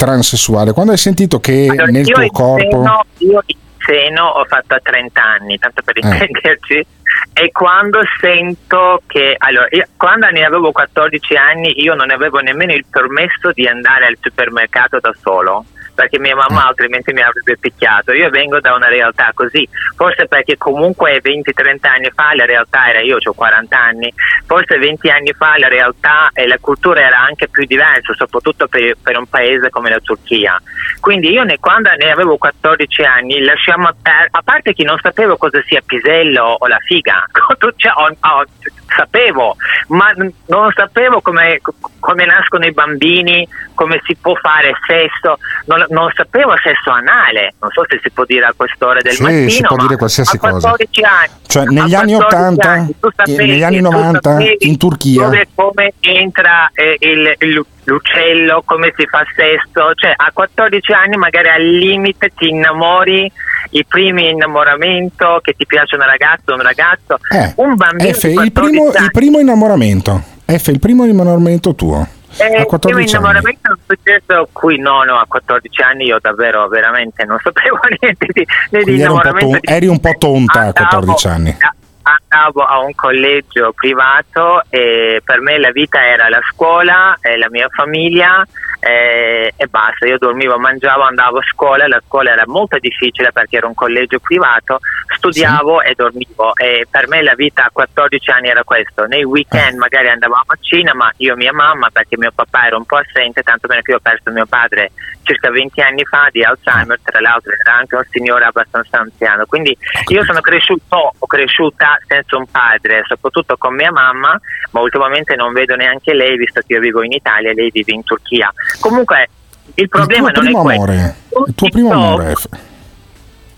transessuale, quando hai sentito che Allora, nel tuo corpo... Seno, io il seno ho fatto a 30 anni, tanto per Eh. intenderci. E quando sento che, allora, io- quando ne avevo 14 anni, io non avevo nemmeno il permesso di andare al supermercato da solo. Perché mia mamma altrimenti mi avrebbe picchiato. Io vengo da una realtà così, forse perché comunque 20-30 anni fa la realtà era io, ho 40 anni, forse 20 anni fa la realtà e la cultura era anche più diversa, soprattutto per, per un paese come la Turchia. Quindi io ne- quando ne avevo 14 anni lasciamo per- a parte che non sapevo cosa sia pisello o la figa, <laughs> cioè, ho- ho- sapevo, ma non sapevo come, come nascono i bambini, come si può fare sesso, non, non sapevo sesso anale, non so se si può dire a quest'ora del Sì, mattino, si può dire qualsiasi a 14 anni, Cioè, negli anni 14 80, anni, tu sapevi- negli anni tu 90, sapevi in Turchia, dove- come entra eh, il, il- l'uccello, come si fa sesso, cioè a 14 anni magari al limite ti innamori, i primi innamoramento, che ti piace una ragazza o un ragazzo, eh, un bambino F, il 14 primo, il primo innamoramento. F, il primo innamoramento tuo. Eh, a il primo 14 anni. è un successo qui no, no, a 14 anni io davvero veramente non sapevo <laughs> niente di, di un, innamoramento di- eri un po' tonta a Andavo- 14 anni. Andavo a un collegio privato e per me la vita era la scuola, e la mia famiglia eh, e basta, io dormivo, mangiavo, andavo a scuola, la scuola era molto difficile perché era un collegio privato, studiavo e dormivo. E per me la vita a 14 anni era questo, nei weekend magari andavamo a cena ma io e mia mamma perché mio papà era un po' assente, tanto bene che io ho perso mio padre circa 20 anni fa di Alzheimer, tra l'altro era anche un signore abbastanza anziano, quindi io sono cresciuto, ho cresciuta senza un padre, soprattutto con mia mamma, ma ultimamente non vedo neanche lei visto che io vivo in Italia e lei vive in Turchia. Comunque il Il problema tuo non è primo questo. amore. Il tuo primo amore.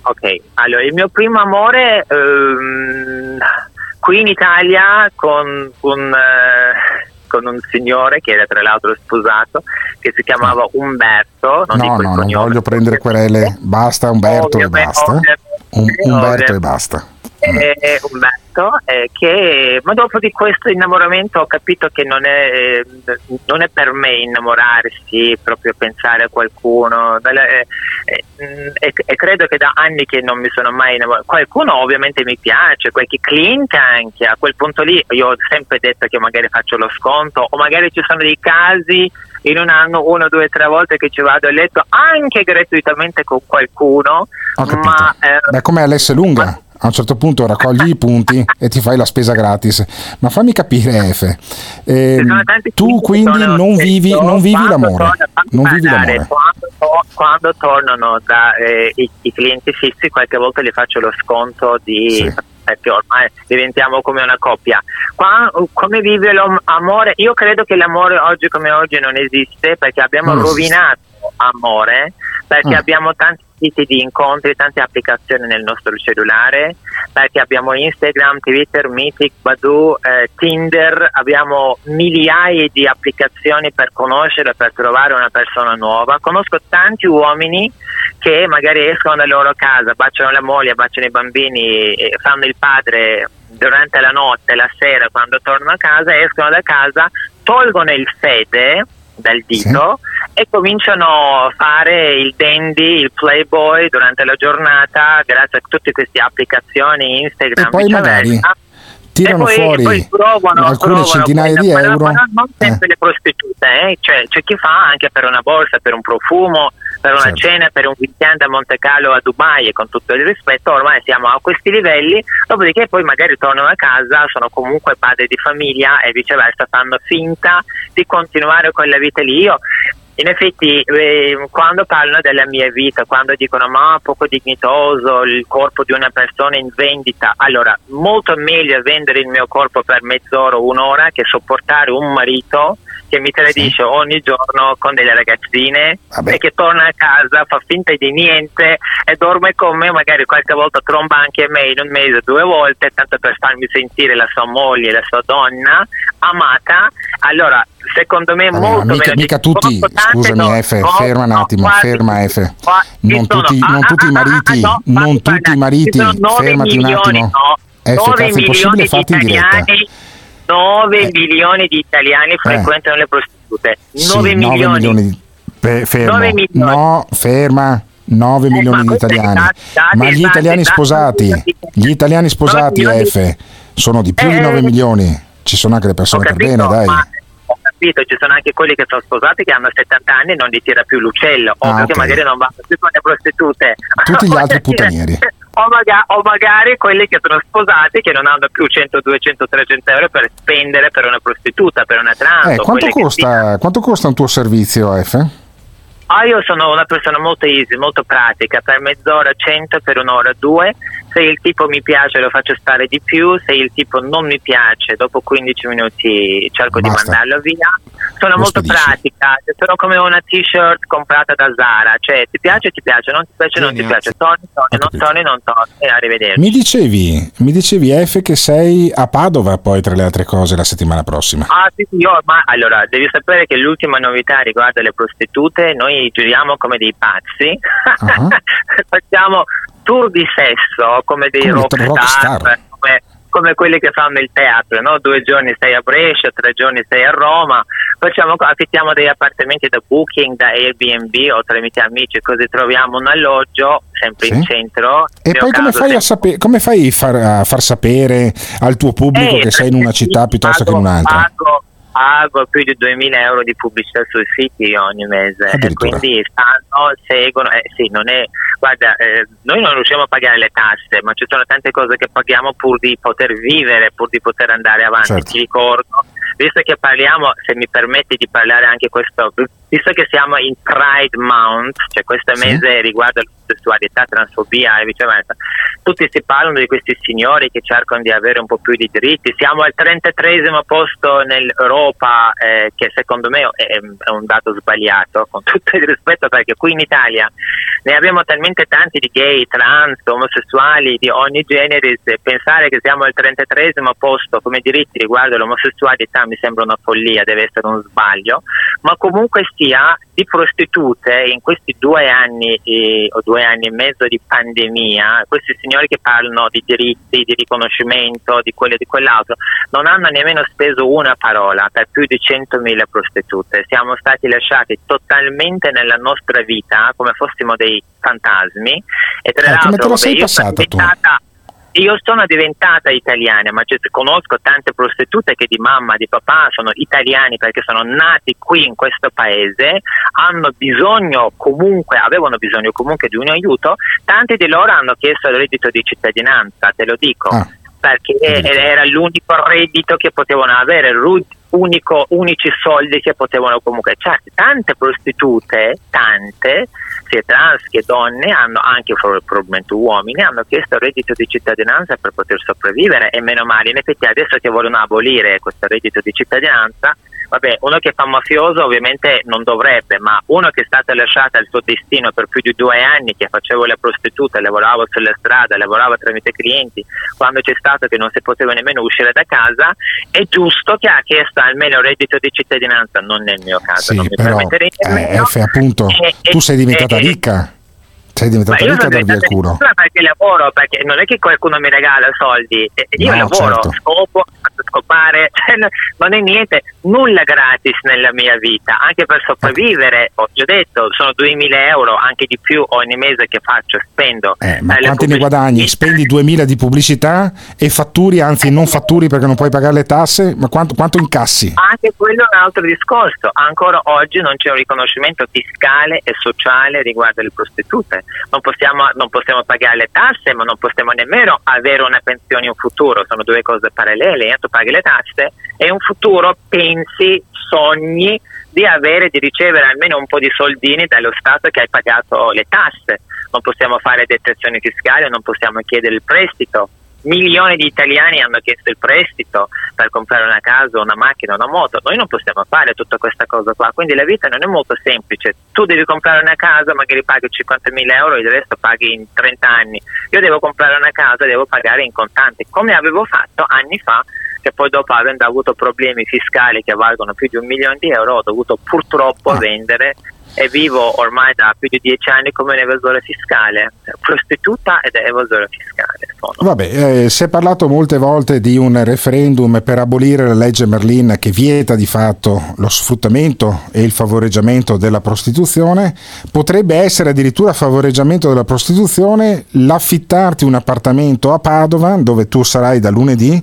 Ok, allora il mio primo amore ehm, qui in Italia con un, eh, con un signore che era tra l'altro sposato che si chiamava Umberto, non No, il no, non voglio prendere querele. Basta Umberto e Ovviamente- basta. ovviamente- Un- Umberto e basta. Eh, Umberto, eh, che, ma dopo di questo innamoramento ho capito che non è, eh, non è per me innamorarsi, proprio pensare a qualcuno, eh, eh, mm, e, credo che da anni che non mi sono mai innamorato. Qualcuno ovviamente mi piace, qualche cliente anche, a quel punto lì io ho sempre detto che magari faccio lo sconto o magari ci sono dei casi in un anno, uno, due, tre volte che ci vado a letto anche gratuitamente con qualcuno, ma... eh, Beh, come l'S lunga. A un certo punto raccogli i punti e ti fai la spesa gratis. Ma fammi capire, F. ehm, tu quindi non vivi, non vivi l'amore. Non vivi l'amore. Quando, to- quando tornano da, eh, i, i clienti fissi, qualche volta gli faccio lo sconto di. Perché ormai diventiamo come una coppia. Qua, come vive l'amore? Io credo che l'amore oggi come oggi non esiste perché abbiamo Non esiste. rovinato amore, perché Mm. abbiamo tanti siti di incontri, tante applicazioni nel nostro cellulare, perché abbiamo Instagram, Twitter, Mythic, Badoo, eh, Tinder, abbiamo migliaia di applicazioni per conoscere, per trovare una persona nuova. Conosco tanti uomini che magari escono dalla loro casa, baciano la moglie, baciano i bambini, e fanno il padre durante la notte, la sera, quando tornano a casa, escono da casa, tolgono il fede dal dito e cominciano a fare il dandy, il playboy durante la giornata grazie a tutte queste applicazioni Instagram E poi magari tirano e poi, fuori poi trovano, alcune trovano centinaia di euro. non sempre le prostitute, eh. cioè, c'è chi fa anche per una borsa, per un profumo, per una Certo. cena, per un weekend a Monte Carlo a Dubai e con tutto il rispetto, ormai siamo a questi livelli, dopodiché poi magari tornano a casa, sono comunque padri di famiglia e viceversa fanno finta di continuare quella vita lì. Io in effetti, eh, quando parlano della mia vita, quando dicono ma poco dignitoso il corpo di una persona in vendita, allora molto meglio vendere il mio corpo per mezz'ora o un'ora che sopportare un marito che mi tradisce ogni giorno con delle ragazzine e che torna a casa, fa finta di niente e dorme con me, magari qualche volta tromba anche me in un mese due volte, tanto per farmi sentire la sua moglie, la sua donna amata. Allora, secondo me Vabbè, molto mica, mica tutti, scusami donne- F, no, ferma un no, attimo, guardi, ferma F. qua- Non ci sono- tutti, ah, non ah, tutti i ah, mariti, ah, no, non tutti i mariti, fermati un attimo. no, F, 9 cazzo, è impossibile di farti in diretta. Italiani 9 milioni di italiani frequentano le prostitute 9 Sì, 9 milioni, milioni di... Fe- fermo. Nove milioni. No, ferma. 9 milioni di italiani. dati- Ma gli italiani dati- sposati, dati- gli italiani sposati milioni di- F, sono di più di Eh, 9 milioni. Ci sono anche le persone per bene, capito, dai. ma capito, ci sono anche quelli che sono sposati che hanno 70 anni e non gli tira più l'uccello, ovvio Ah, che ok. magari non vanno più con le prostitute. Tutti gli <laughs> altri puttanieri. O, maga- o magari quelli che sono sposati che non hanno più 100, 200, 300 euro per spendere per una prostituta, per una trans. Eh, quanto, che costa, quanto costa un tuo servizio F? Ah, io sono una persona molto easy, molto pratica, per mezz'ora 100, per un'ora 2. Se il tipo mi piace lo faccio stare di più, se il tipo non mi piace dopo 15 minuti cerco Basta. di mandarlo via. Sono Lo molto spedisci. pratica, sono come una t-shirt comprata da Zara, cioè ti piace, ti piace, non ti piace, non ti piace, torni, torni, non torni, non torni, e arrivederci. Mi dicevi, mi dicevi F che sei a Padova poi tra le altre cose la settimana prossima. Ah, sì, sì, io ormai, allora, devi sapere che l'ultima novità riguarda le prostitute, noi giriamo come dei pazzi, Ah. <laughs> facciamo tour di sesso come dei Come rockstar, rockstar. come, come quelli che fanno il teatro, no? due giorni sei a Brescia, tre giorni sei a Roma, facciamo, affittiamo degli appartamenti da Booking, da Airbnb o tramite amici, così troviamo un alloggio sempre in Sì. centro. E poi come fai, a sempre- sape- come fai far- a far sapere al tuo pubblico Eh, che sei in una città piuttosto che in pago- un'altra? Pago, pago più di 2000 euro di pubblicità sui siti ogni mese e quindi stanno, seguono, eh, sì, non è, guarda, eh, noi non riusciamo a pagare le tasse, ma ci sono tante cose che paghiamo pur di poter vivere, pur di poter andare avanti. Certo. Ti ricordo, visto che parliamo, se mi permetti di parlare anche questo, visto che siamo in Pride Month, cioè questo Sì. mese riguarda sessualità, transfobia e viceversa, tutti si parlano di questi signori che cercano di avere un po' più di diritti. Siamo al 33 posto nell'Europa, eh, che secondo me è, è un dato sbagliato, con tutto il rispetto, perché qui in Italia ne abbiamo talmente tanti di gay, trans, omosessuali di ogni genere. se Pensare che siamo al 33 posto come diritti riguardo l'omosessualità mi sembra una follia, deve essere un sbaglio. Ma comunque sia, di prostitute in questi due anni eh, o due anni e mezzo di pandemia, questi signori che parlano di diritti, di riconoscimento, di quello e di quell'altro, non hanno nemmeno speso una parola per più di 100.000 prostitute. Siamo stati lasciati totalmente nella nostra vita come fossimo dei fantasmi e tra Eh, l'altro come te vabbè, sei passata tu? Io sono diventata italiana, ma cioè, conosco tante prostitute che di mamma, di papà sono italiani perché sono nati qui in questo paese, hanno bisogno comunque, avevano bisogno comunque di un aiuto, tanti di loro hanno chiesto il reddito di cittadinanza, te lo dico, Ah. perché era l'unico reddito che potevano avere, unico- unici soldi che potevano comunque, cioè tante prostitute, tante, sia trans che donne, hanno anche pro- probabilmente uomini, hanno chiesto il reddito di cittadinanza per poter sopravvivere e meno male, in effetti adesso che vogliono abolire questo reddito di cittadinanza, vabbè, uno che fa mafioso ovviamente non dovrebbe, ma uno che è stato lasciato al suo destino per più di due anni, che facevo la prostituta, lavoravo sulla strada, lavoravo tramite clienti, quando c'è stato che non si poteva nemmeno uscire da casa, è giusto che ha chiesto almeno il reddito di cittadinanza, non nel mio caso, Sì, non mi però permetterei eh. F appunto, E- tu e- sei diventata e- ricca. Sei diventata io ricca a dar via il diventata culo. perché lavoro, perché non è che qualcuno mi regala soldi, eh, io No, lavoro, certo. scopo, faccio scopare, <laughs> cioè, no- non è niente, nulla gratis nella mia vita, anche per sopravvivere, ho già detto, sono 2000 euro, anche di più ogni mese che faccio, spendo. Eh, ma quanti ne guadagni? Spendi 2000 di pubblicità e fatturi, anzi non fatturi perché non puoi pagare le tasse, ma quanto, quanto incassi? Anche quello è un altro discorso. Ancora oggi non c'è un riconoscimento fiscale e sociale riguardo le prostitute. Non possiamo, non possiamo pagare le tasse, ma non possiamo nemmeno avere una pensione in futuro. Sono due cose parallele. Eh, Tu paghi le tasse e in futuro pensi, sogni di avere, di ricevere almeno un po' di soldini dallo Stato che hai pagato le tasse. Non possiamo fare detrazioni fiscali, non possiamo chiedere il prestito. Milioni di italiani hanno chiesto il prestito per comprare una casa, una macchina, una moto. Noi non possiamo fare tutta questa cosa qua. Quindi la vita non è molto semplice. Tu devi comprare una casa, magari paghi 50.000 euro e il resto paghi in 30 anni. Io devo comprare una casa devo pagare in contanti, come avevo fatto anni fa, che poi dopo avendo avuto problemi fiscali che valgono più di un milione di euro, ho dovuto purtroppo vendere e vivo ormai da più di dieci anni come un evasore fiscale, prostituta ed evasore fiscale. sono. Vabbè, eh, si è parlato molte volte di un referendum per abolire la legge Merlin che vieta di fatto lo sfruttamento e il favoreggiamento della prostituzione. Potrebbe essere addirittura favoreggiamento della prostituzione l'affittarti un appartamento a Padova dove tu sarai da lunedì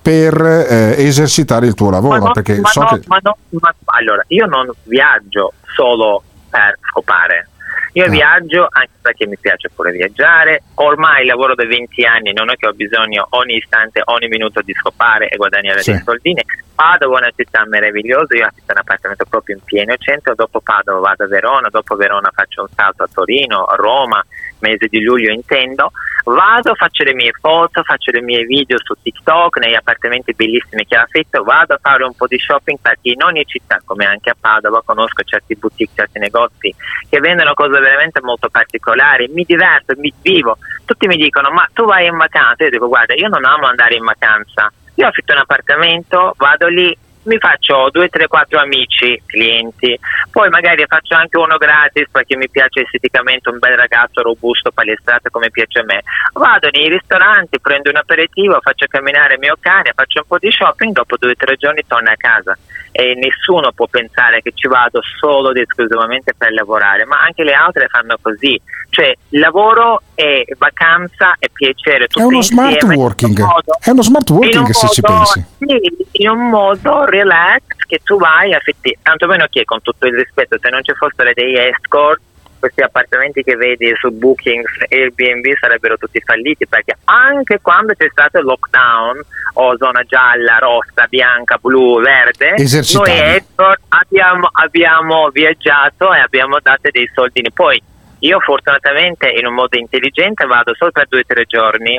per eh, esercitare il tuo lavoro. Ma no, perché ma so no, che... ma no, ma- allora, io non viaggio solo per scopare. Io viaggio anche perché mi piace pure viaggiare. Ormai lavoro da 20 anni, non è che ho bisogno ogni istante, ogni minuto di scopare e guadagnare Sì. dei soldini. Padova è una città meravigliosa, io affitto un appartamento proprio in pieno centro, dopo Padova vado a Verona, dopo Verona faccio un salto a Torino, a Roma, mese di luglio intendo. Vado, faccio le mie foto, faccio le mie video su TikTok, negli appartamenti bellissimi che affitto, vado a fare un po' di shopping perché in ogni città, come anche a Padova, conosco certi boutique, certi negozi che vendono cose veramente molto particolari, mi diverto, mi vivo. Tutti mi dicono, ma tu vai in vacanza? Io dico, guarda, io non amo andare in vacanza. Io affitto un appartamento, vado lì, mi faccio due, tre, quattro amici, clienti, poi magari faccio anche uno gratis perché mi piace esteticamente un bel ragazzo robusto, palestrato come piace a me. Vado nei ristoranti, prendo un aperitivo, faccio camminare il mio cane, faccio un po' di shopping, dopo due o tre giorni torno a casa. E nessuno può pensare che ci vado solo ed esclusivamente per lavorare, ma anche le altre fanno così. Cioè, lavoro e vacanza e piacere. È uno smart working, modo- è uno smart working se ci modo- pensi. sì, in un modo relax che tu vai a affitti, tanto meno che con tutto il rispetto, se non ci fossero dei escort, questi appartamenti che vedi su Bookings, Airbnb sarebbero tutti falliti perché anche quando c'è stato il lockdown o zona gialla, rossa, bianca, blu, verde, noi escort abbiamo, abbiamo viaggiato e abbiamo dato dei soldini. Poi io fortunatamente in un modo intelligente vado solo per due o tre giorni,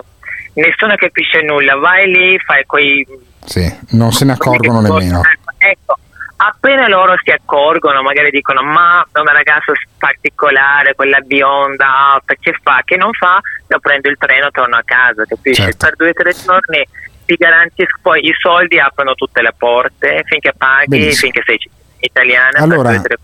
nessuno capisce nulla, vai lì, fai quei Sì, non se ne accorgono nemmeno. Ecco, appena loro si accorgono, magari dicono ma è una ragazza particolare, quella bionda, alta, che fa, che non fa, io prendo il treno e torno a casa, capisci? Certo. Per due o tre giorni ti garantisco, poi i soldi aprono tutte le porte, finché paghi, Benissimo. finché sei italiana, Allora, per due o tre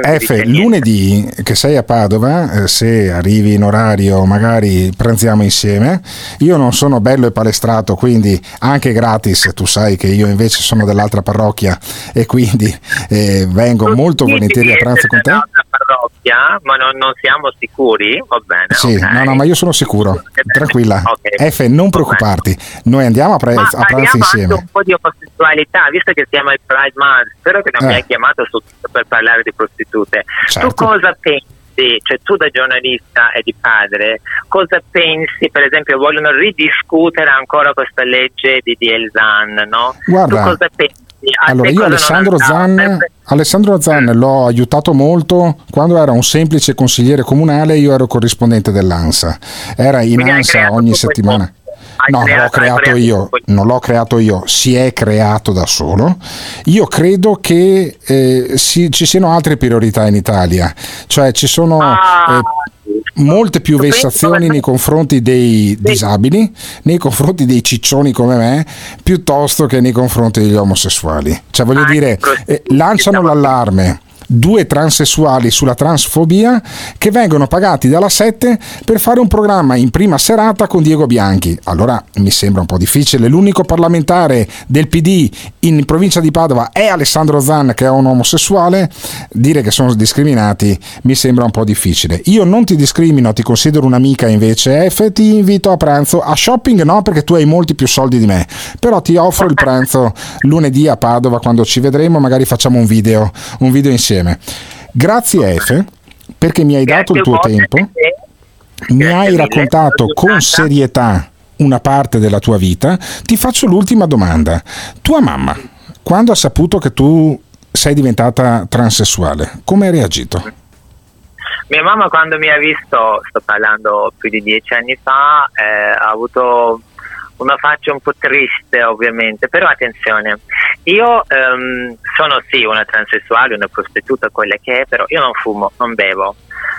F, lunedì che sei a Padova, eh, se arrivi in orario magari pranziamo insieme. Io non sono bello e palestrato, quindi anche gratis, tu sai che io invece sono dell'altra parrocchia e quindi eh, vengo molto volentieri a pranzo con te. Parrocchia, ma non, non siamo sicuri, va bene. Sì, ok. no, no, ma io sono sicuro, tranquilla. Ok. F, non preoccuparti, noi andiamo a, pre- Ma a pranzo insieme. un po' di omosessualità, visto che siamo al Pride Month, spero che non mi Eh. hai chiamato su- per parlare di prostitute. Certo. Tu cosa pensi, cioè tu da giornalista e di padre, cosa pensi, per esempio, vogliono ridiscutere ancora questa legge di Dielzan, no? Guarda, tu cosa pensi? Allora, io Alessandro? Zan, Alessandro Zan l'ho aiutato molto quando era un semplice consigliere comunale, io ero corrispondente dell'ANSA. Era in Quindi ANSA ogni settimana. Hai No, non l'ho creato- creato creato io, non l'ho creato io, si è creato da solo. Io credo che eh, si- ci siano altre priorità in Italia, cioè ci sono Ah, eh, molte più vessazioni nei confronti dei disabili, nei confronti dei ciccioni come me, piuttosto che nei confronti degli omosessuali. Cioè, voglio dire, eh, lanciano l'allarme. Due transessuali sulla transfobia che vengono pagati dalla 7 per fare un programma in prima serata con Diego Bianchi. Allora mi sembra un po' difficile. L'unico parlamentare del PD in provincia di Padova è Alessandro Zan, che è un omosessuale. Dire che sono discriminati mi sembra un po' difficile. Io non ti discrimino, ti considero un'amica invece. F, ti invito a pranzo. A shopping no, perché tu hai molti più soldi di me. Però ti offro il pranzo lunedì a Padova quando ci vedremo. Magari facciamo un video, un video insieme. Grazie F, perché mi hai dato il tuo tempo. Mi hai raccontato con serietà una parte della tua vita. Ti faccio l'ultima domanda. Tua mamma, quando ha saputo che tu sei diventata transessuale, come hai reagito? Mia mamma quando mi ha visto, sto parlando più di dieci anni fa, eh, ha avuto una faccia un po' triste ovviamente, però attenzione, io ehm, sono sì una transessuale, una prostituta, quella che è, però io non fumo, non bevo,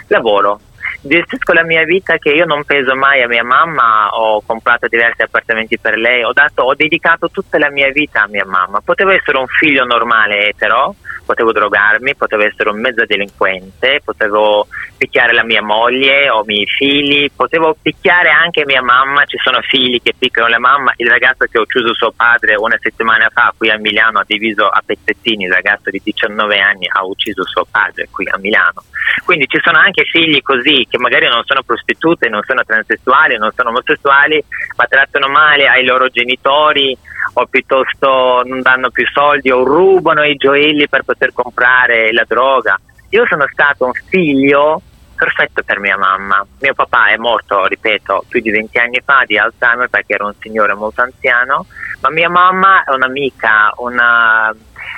lavoro. Gestisco la mia vita che io non peso mai a mia mamma, ho comprato diversi appartamenti per lei, ho, dato, ho dedicato tutta la mia vita a mia mamma. Potevo essere un figlio normale etero, potevo drogarmi, potevo essere un mezzo delinquente, potevo picchiare la mia moglie o i miei figli, potevo picchiare anche mia mamma, ci sono figli che picchiano la mamma, il ragazzo che ho ucciso suo padre una settimana fa qui a Milano ha diviso a pezzettini, il ragazzo di 19 anni ha ucciso suo padre qui a Milano. Quindi ci sono anche figli così che magari non sono prostitute, non sono transessuali, non sono omosessuali, ma trattano male ai loro genitori o piuttosto non danno più soldi o rubano i gioielli per poter comprare la droga. Io sono stato un figlio perfetto per mia mamma. Mio papà è morto, ripeto, più di 20 anni fa di Alzheimer perché era un signore molto anziano, ma mia mamma è un'amica, una,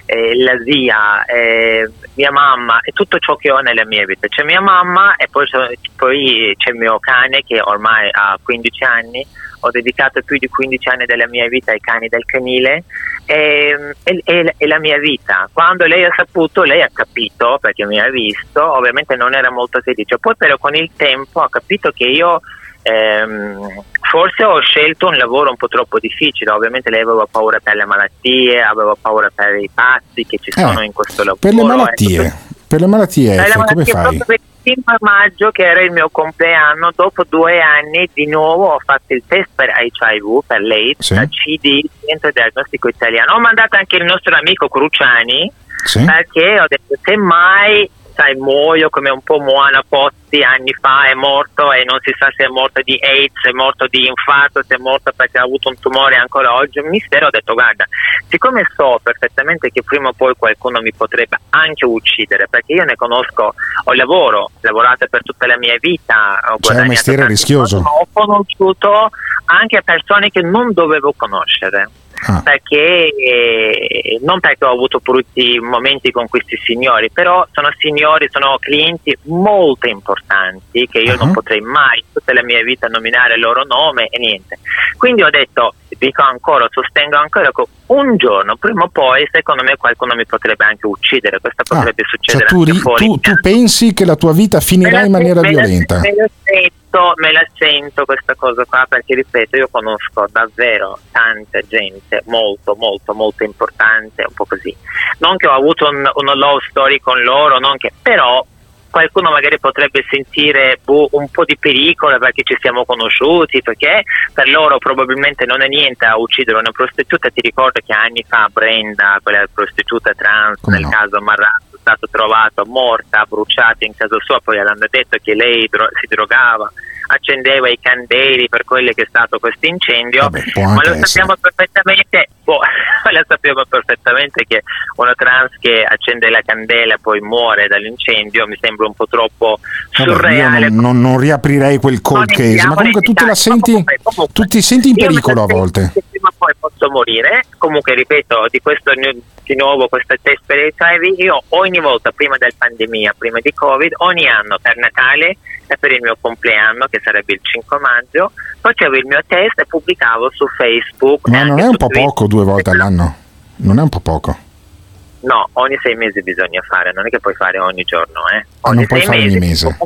eh, la zia, eh, mia mamma e tutto ciò che ho nella mia vita. C'è mia mamma e poi, poi c'è il mio cane che ormai ha 15 anni ho dedicato più di 15 anni della mia vita ai cani del canile e, e, e, la mia vita. Quando lei ha saputo, lei ha capito, perché mi ha visto, ovviamente non era molto felice, poi però con il tempo ha capito che io ehm, forse ho scelto un lavoro un po' troppo difficile, ovviamente lei aveva paura per le malattie, aveva paura per i pazzi che ci sono Eh, in questo lavoro. Per le malattie, per le malattie, Per le F, come malattie, fai? proprio per il 5 maggio, che era il mio compleanno, dopo due anni di nuovo ho fatto il test per HIV, per l'AIDS, Sì. da CD, Centro Diagnostico Italiano. Ho mandato anche il nostro amico Cruciani, Sì. perché ho detto se mai sai muoio come un po' Moana Pozzi anni fa è morto e non si sa se è morto di AIDS, se è morto di infarto, se è morto perché ha avuto un tumore ancora oggi, un mistero ho detto guarda, siccome so perfettamente che prima o poi qualcuno mi potrebbe anche uccidere, perché io ne conosco, ho lavoro, ho lavorato per tutta la mia vita, ho C'è un mestiere tanti rischioso. ho conosciuto anche persone che non dovevo conoscere. Ah. Perché eh, non perché ho avuto brutti momenti con questi signori, però sono signori, sono clienti molto importanti che io Ah. non potrei mai tutta la mia vita nominare il loro nome e niente. Quindi ho detto, dico ancora, sostengo ancora che un giorno, prima o poi, secondo me qualcuno mi potrebbe anche uccidere. Questo potrebbe Cioè, succedere tu, anche ri- fuori. tu- tu pensi che la tua vita finirà in maniera Me violenta? Me la, sento, me la sento questa cosa qua perché ripeto io conosco davvero tanta gente molto molto molto importante un po' così non che ho avuto un, una love story con loro non che però qualcuno magari potrebbe sentire boh, un po' di pericolo perché ci siamo conosciuti, perché per loro probabilmente non è niente a uccidere una prostituta. Ti ricordo che anni fa Brenda, quella prostituta trans, nel caso Marrazzo, è stata trovata morta, bruciata in casa sua, poi hanno detto che lei dro- si drogava accendeva i candeli per quello che è stato questo incendio, ma lo sappiamo perfettamente, boh, <laughs> lo sappiamo perfettamente che una trans che accende la candela e poi muore dall'incendio mi sembra un po' troppo Vabbè, io surreale. non, non- non riaprirei quel cold Non case, ma comunque tu te la senti, tu ti senti in pericolo a volte. prima o poi posso morire. Comunque, ripeto, di questo di nuovo questa HIV, io ogni volta prima del pandemia, prima di Covid, ogni anno per Natale e per il mio compleanno, che sarebbe il 5 maggio, facevo il mio test e pubblicavo su Facebook. Ma non è un po' Twitter. poco due volte all'anno? Non è un po' poco? No, ogni sei mesi bisogna fare, non è che puoi fare ogni giorno, eh. Ah, non Ogni puoi sei fare ogni mesi mese.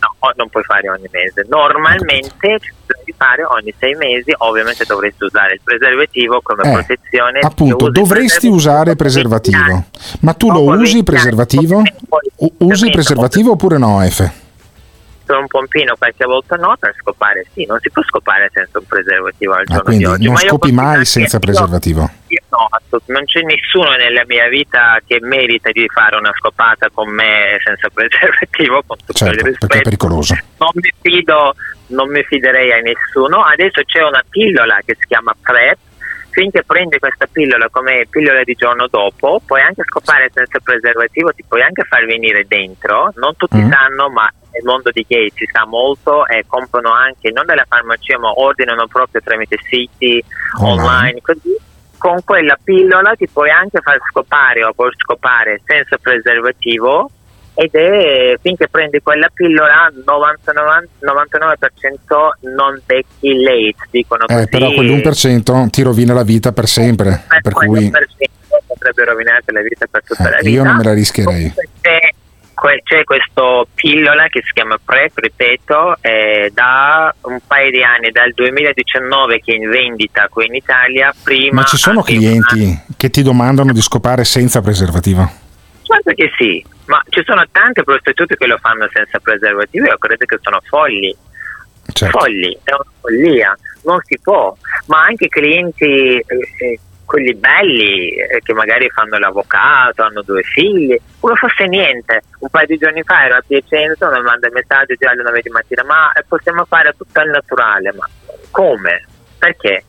No, non puoi fare ogni mese. Normalmente sui scopare ogni sei mesi, ovviamente dovresti usare il preservativo come Eh, protezione. Appunto, dovresti usare preservativo. Ma tu lo usi preservativo? Usi preservativo oppure no, F? Con un pompino qualche volta no, per scopare sì, non si può scopare senza un preservativo al Ah, giorno quindi di oggi. non ma io scopi mai senza io- preservativo. io no, assolut- non c'è nessuno nella mia vita che merita di fare una scopata con me senza <laughs> preservativo, con tutto il Certo, rispetto. perché è pericoloso. Non mi fido, non mi fiderei a nessuno. Adesso c'è una pillola che si chiama PrEP. Finché prendi questa pillola come pillola di giorno dopo, puoi anche scopare senza preservativo, ti puoi anche far venire dentro. Non tutti Mm. sanno, ma nel mondo di gay si sa molto e comprano anche non dalla farmacia, ma ordinano proprio tramite siti Online. online. Così con quella pillola ti puoi anche far scopare o puoi scopare senza preservativo ed è finché prendi quella pillola 99, 99% non becchi l'AIDS dicono così Eh, però quell'1% ti rovina la vita per sempre. Eh, Per cui per sempre potrebbe rovinarti la vita per tutta la eh, vita io non me la rischierei. c'è, que- c'è questo pillola che si chiama PrEP, ripeto, è da un paio di anni, dal 2019 che è in vendita qui in Italia, prima Ma ci sono clienti che ti domandano di scopare senza preservativo? Certo che sì, ma ci sono tante prostitute che lo fanno senza preservativo, io credo che sono folli. Certo. Folli, è una follia, non si può, ma anche clienti, eh, eh, quelli belli, eh, che magari fanno l'avvocato, hanno due figli, come fosse niente. Un paio di giorni fa ero a Piacenza, mi manda il messaggio già alle 9 di mattina, ma eh, possiamo fare tutto al naturale, ma come? Perché?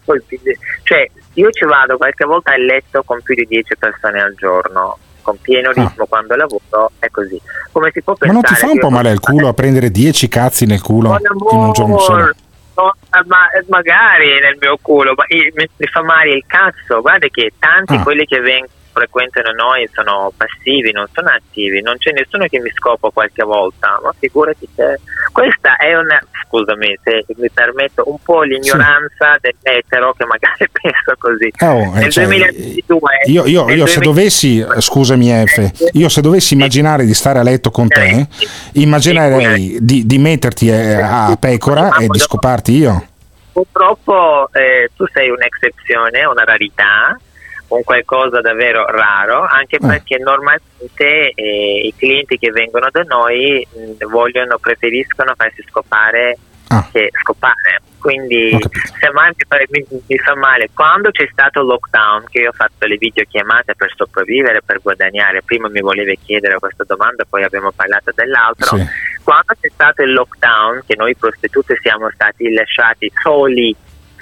Cioè, io ci vado qualche volta a letto con più di 10 persone al giorno, con pieno ritmo quando lavoro, è così. Come si può Ah. Ma pensare non ti fa un po' male al culo a prendere 10 cazzi nel culo in un giorno solo? No, ma eh, magari nel mio culo, ma eh, mi, mi fa male il cazzo. Guarda che tanti Ah. quelli che vengono frequentano noi sono passivi, non sono attivi, non c'è nessuno che mi scopa qualche volta, ma figurati te. Questa è una, scusami se mi permetto, un po' l'ignoranza dell'etero che magari <laughs> pensa così. Eh, oh, eh, nel cioè, 2022, Io, io- nel io se 2000 dovessi, eh, scusami F, io se dovessi immaginare di stare a letto con te, immaginerei di, di metterti eh, a pecora e di scoparti io. Purtroppo eh, tu sei un'eccezione, una rarità, un qualcosa davvero raro, anche perché normalmente eh, i clienti che vengono da noi mh, vogliono, preferiscono farsi scopare che scopare. Quindi se mai mi fa, mi- mi fa male, quando c'è stato il lockdown, che io ho fatto le videochiamate per sopravvivere, per guadagnare, prima mi volevi chiedere questa domanda, poi abbiamo parlato dell'altro, Sì. quando c'è stato il lockdown, che noi prostitute siamo stati lasciati soli,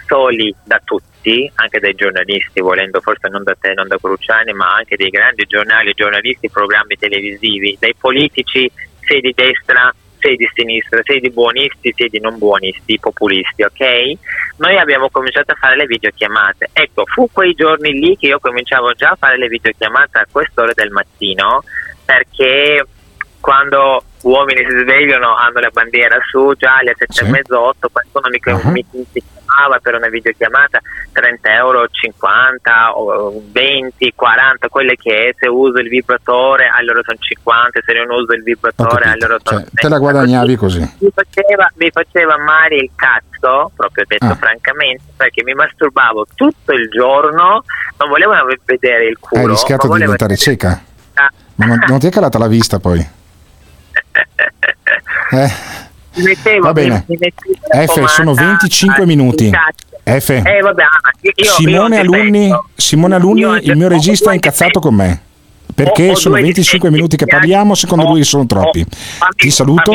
soli da tutti, anche dai giornalisti, volendo forse non da te, non da Cruciani, ma anche dei grandi giornali, giornalisti, programmi televisivi, dai politici, sia di destra, sia di sinistra, sia di buonisti, sia di non buonisti, populisti, ok? Noi abbiamo cominciato a fare le videochiamate. Ecco, fu quei giorni lì che io cominciavo già a fare le videochiamate a quest'ora del mattino, perché quando uomini si svegliano hanno la bandiera su già alle sette e mezzo, otto, qualcuno mi, mi, mi chiamava per una videochiamata 30 euro, 50, o 20, 40, quelle che è, se uso il vibratore allora sono 50, se non uso il vibratore allora sono Cioè, te la guadagnavi così. mi faceva, mi faceva male il cazzo, proprio detto Ah. francamente, perché mi masturbavo tutto il giorno, non volevo vedere il culo. Hai rischiato di diventare cieca. Ah. Non, non ti è calata la vista poi? Eh, Mi mettevo, Va bene. mi- F, sono pomata 25 al- minuti. F, Eh, vabbè, ah, io- Simone io Alunni. Simone Alunni, Io il mio regista è incazzato con me. Perché sono due 25 minuti che parliamo, secondo lui sono troppi. Ti saluto.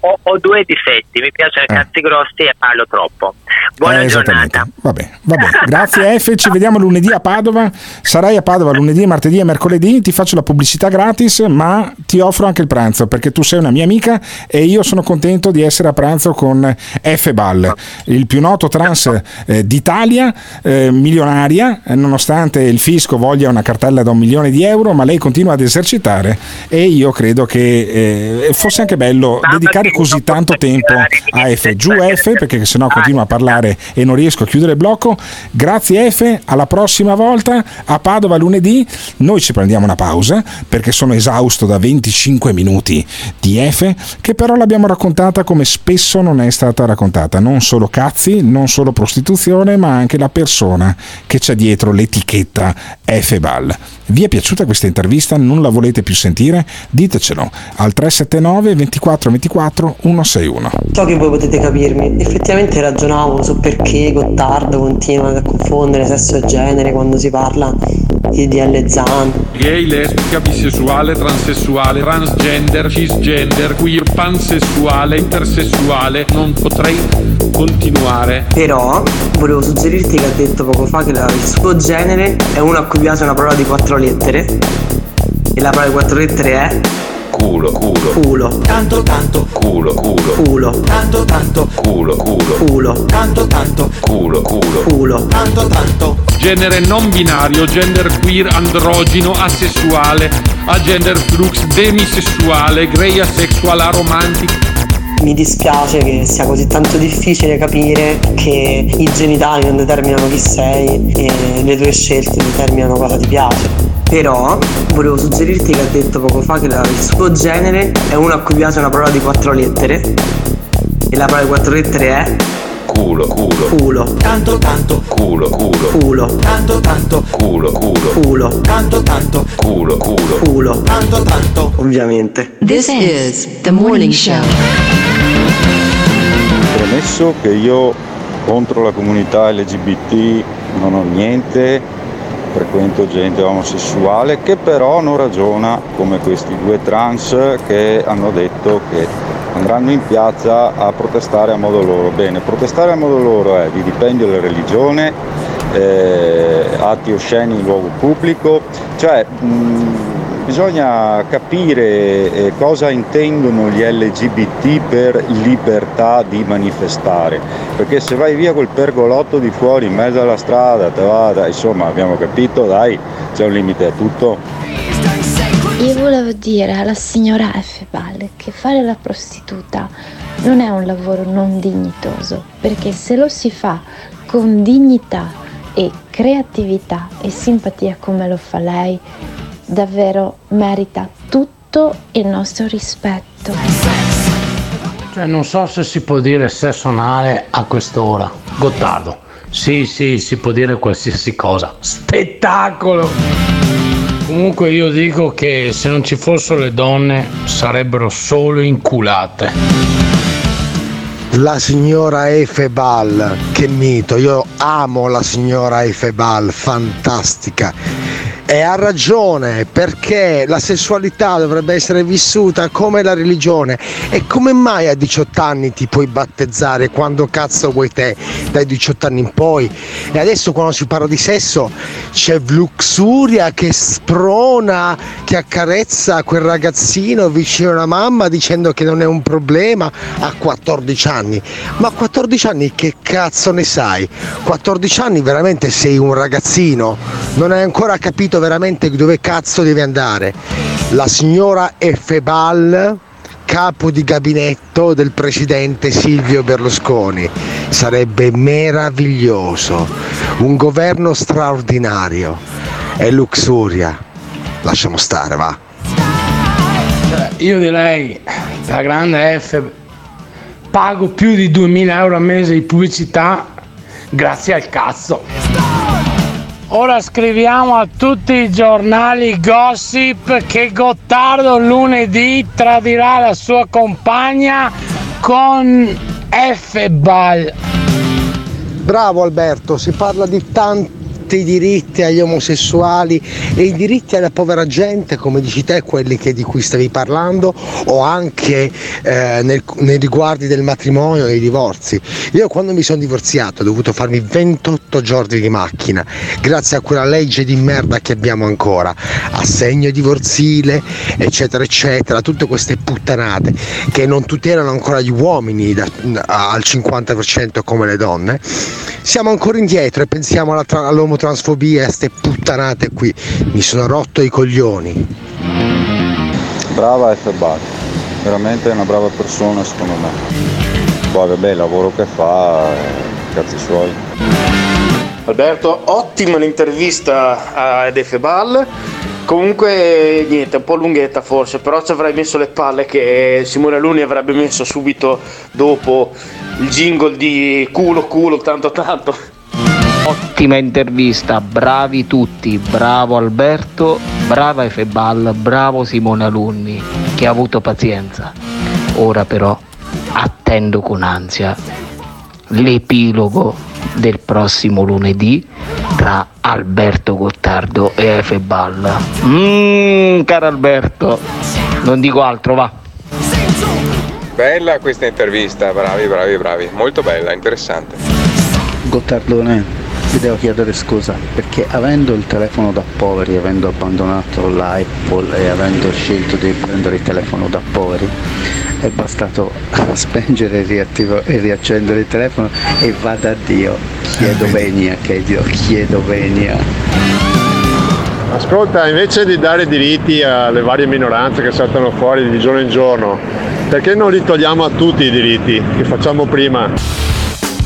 Ho, ho due difetti, mi piacciono i Eh. cazzi grossi e parlo troppo. Buona Eh, giornata. Vabbè, vabbè. Grazie F, ci vediamo lunedì a Padova. Sarai a Padova lunedì, martedì e mercoledì. Ti faccio la pubblicità gratis, ma ti offro anche il pranzo perché tu sei una mia amica e io sono contento di essere a pranzo con F Ball, il più noto trans eh, d'Italia, eh, milionaria, eh, nonostante il fisco voglia una cartella da un milione di euro, ma lei continua ad esercitare e io credo che eh, fosse anche bello dedicare dedicare così tanto tempo a F. Giù F, perché sennò continua a parlare e non riesco a chiudere il blocco. Grazie F, alla prossima volta a Padova lunedì. Noi ci prendiamo una pausa perché sono esausto da 25 minuti di F, che però l'abbiamo raccontata come spesso non è stata raccontata. Non solo cazzi, non solo prostituzione, ma anche la persona che c'è dietro l'etichetta F Ball. Vi è piaciuta questa intervista? Non la volete più sentire? Ditecelo al 379 24 24 161. So che voi potete capirmi, effettivamente ragionavo su perché Gottardo continua a confondere sesso e genere quando si parla di DL Zan. Gay, lesbica, bisessuale, transessuale, transgender, cisgender, queer, pansessuale, intersessuale, non potrei continuare. Però volevo suggerirti che ha detto poco fa che il suo genere è uno a cui piace una parola di quattro lettere e la parola di quattro lettere è Culo, culo. culo. Tanto, tanto. Culo, culo. Culo. Tanto, tanto. Culo, culo. Culo. Tanto, tanto. Culo, culo. Culo. Tanto, tanto. Genere non binario, gender queer, androgino, asessuale, agender flux, demisessuale, grey asexual, aromantic. Mi dispiace che sia così tanto difficile capire che i genitali non determinano chi sei e le tue scelte determinano cosa ti piace. Però volevo suggerirti che ha detto poco fa che la- il suo genere è uno a cui piace una parola di quattro lettere e la parola di quattro lettere è Culo, culo. culo. Tanto, tanto. Culo, culo. Culo. Tanto, tanto. Culo, culo. Culo. Tanto, tanto. Culo, culo. Culo. Tanto, tanto. Ovviamente. This is the morning show. Premesso che io contro la comunità LGBT non ho niente, frequento gente omosessuale che però non ragiona come questi due trans che hanno detto che andranno in piazza a protestare a modo loro. Bene, protestare a modo loro è vilipendio della religione, eh, atti osceni in luogo pubblico, cioè mh, bisogna capire eh, cosa intendono gli LGBT per libertà di manifestare, perché se vai via col pergolotto di fuori in mezzo alla strada, te vada, insomma abbiamo capito, dai, c'è un limite a tutto. Io volevo dire alla signora F. Ball che fare la prostituta non è un lavoro non dignitoso, perché se lo si fa con dignità e creatività e simpatia come lo fa lei, davvero merita tutto il nostro rispetto. Cioè, non so se si può dire sesso anale a quest'ora. Gottardo. Sì, sì, si può dire qualsiasi cosa. Spettacolo! Comunque io dico che se non ci fossero le donne sarebbero solo inculate. La signora Efebal, che mito, io amo la signora Efebal, fantastica. E ha ragione perché la sessualità dovrebbe essere vissuta come la religione. E come mai a 18 anni ti puoi battezzare quando cazzo vuoi te, dai 18 anni in poi? E adesso quando si parla di sesso c'è Luxuria che sprona, che accarezza quel ragazzino vicino alla mamma dicendo che non è un problema a 14 anni. Ma a 14 anni che cazzo ne sai? 14 anni veramente sei un ragazzino, non hai ancora capito veramente dove cazzo devi andare. La signora Efebal, capo di gabinetto del presidente Silvio Berlusconi. Sarebbe meraviglioso, un governo straordinario. E Luxuria, lasciamo stare, va. Cioè, io direi, la grande F, pago più di 2000 euro al mese di pubblicità grazie al cazzo. Ora scriviamo a tutti i giornali gossip che Gottardo lunedì tradirà la sua compagna con F. Ball. Bravo Alberto, si parla di tanti diritti agli omosessuali e i diritti alla povera gente, come dici te, quelli di cui stavi parlando, o anche eh, nel- nei riguardi del matrimonio e dei divorzi. Io quando mi sono divorziato ho dovuto farmi 28 giorni di macchina, grazie a quella legge di merda che abbiamo ancora, assegno divorzile, eccetera, eccetera, tutte queste puttanate che non tutelano ancora gli uomini da- al 50% come le donne. Siamo ancora indietro e pensiamo alla tra- all'omotransfobia e ste puttanate qui. Mi sono rotto i coglioni. Brava F. Ball. veramente è una brava persona secondo me. Poi vabbè, il lavoro che fa, eh, cazzi suoi. Alberto, ottima l'intervista ad Efebal. Comunque niente, un po' lunghetta forse, però ci avrei messo le palle che Simone Luni avrebbe messo subito dopo il jingle di culo culo tanto tanto. Ottima intervista, bravi tutti, bravo Alberto, brava Efebal, bravo Simone Alunni, che ha avuto pazienza. Ora però attendo con ansia l'epilogo del prossimo lunedì tra Alberto Gottardo e Efebal. Mmm, caro Alberto, non dico altro, va. Bella questa intervista, bravi, bravi, bravi, molto bella, interessante. Gottardone, ti devo chiedere scusa perché avendo il telefono da poveri, avendo abbandonato l'iPhone e avendo scelto di prendere il telefono da poveri, è bastato <laughs> spengere e, riattivo- e riaccendere il telefono e vada a Dio. Chiedo venia, che Dio, chiedo venia. Ascolta, invece di dare diritti alle varie minoranze che saltano fuori di giorno in giorno, perché non li togliamo a tutti i diritti che facciamo prima?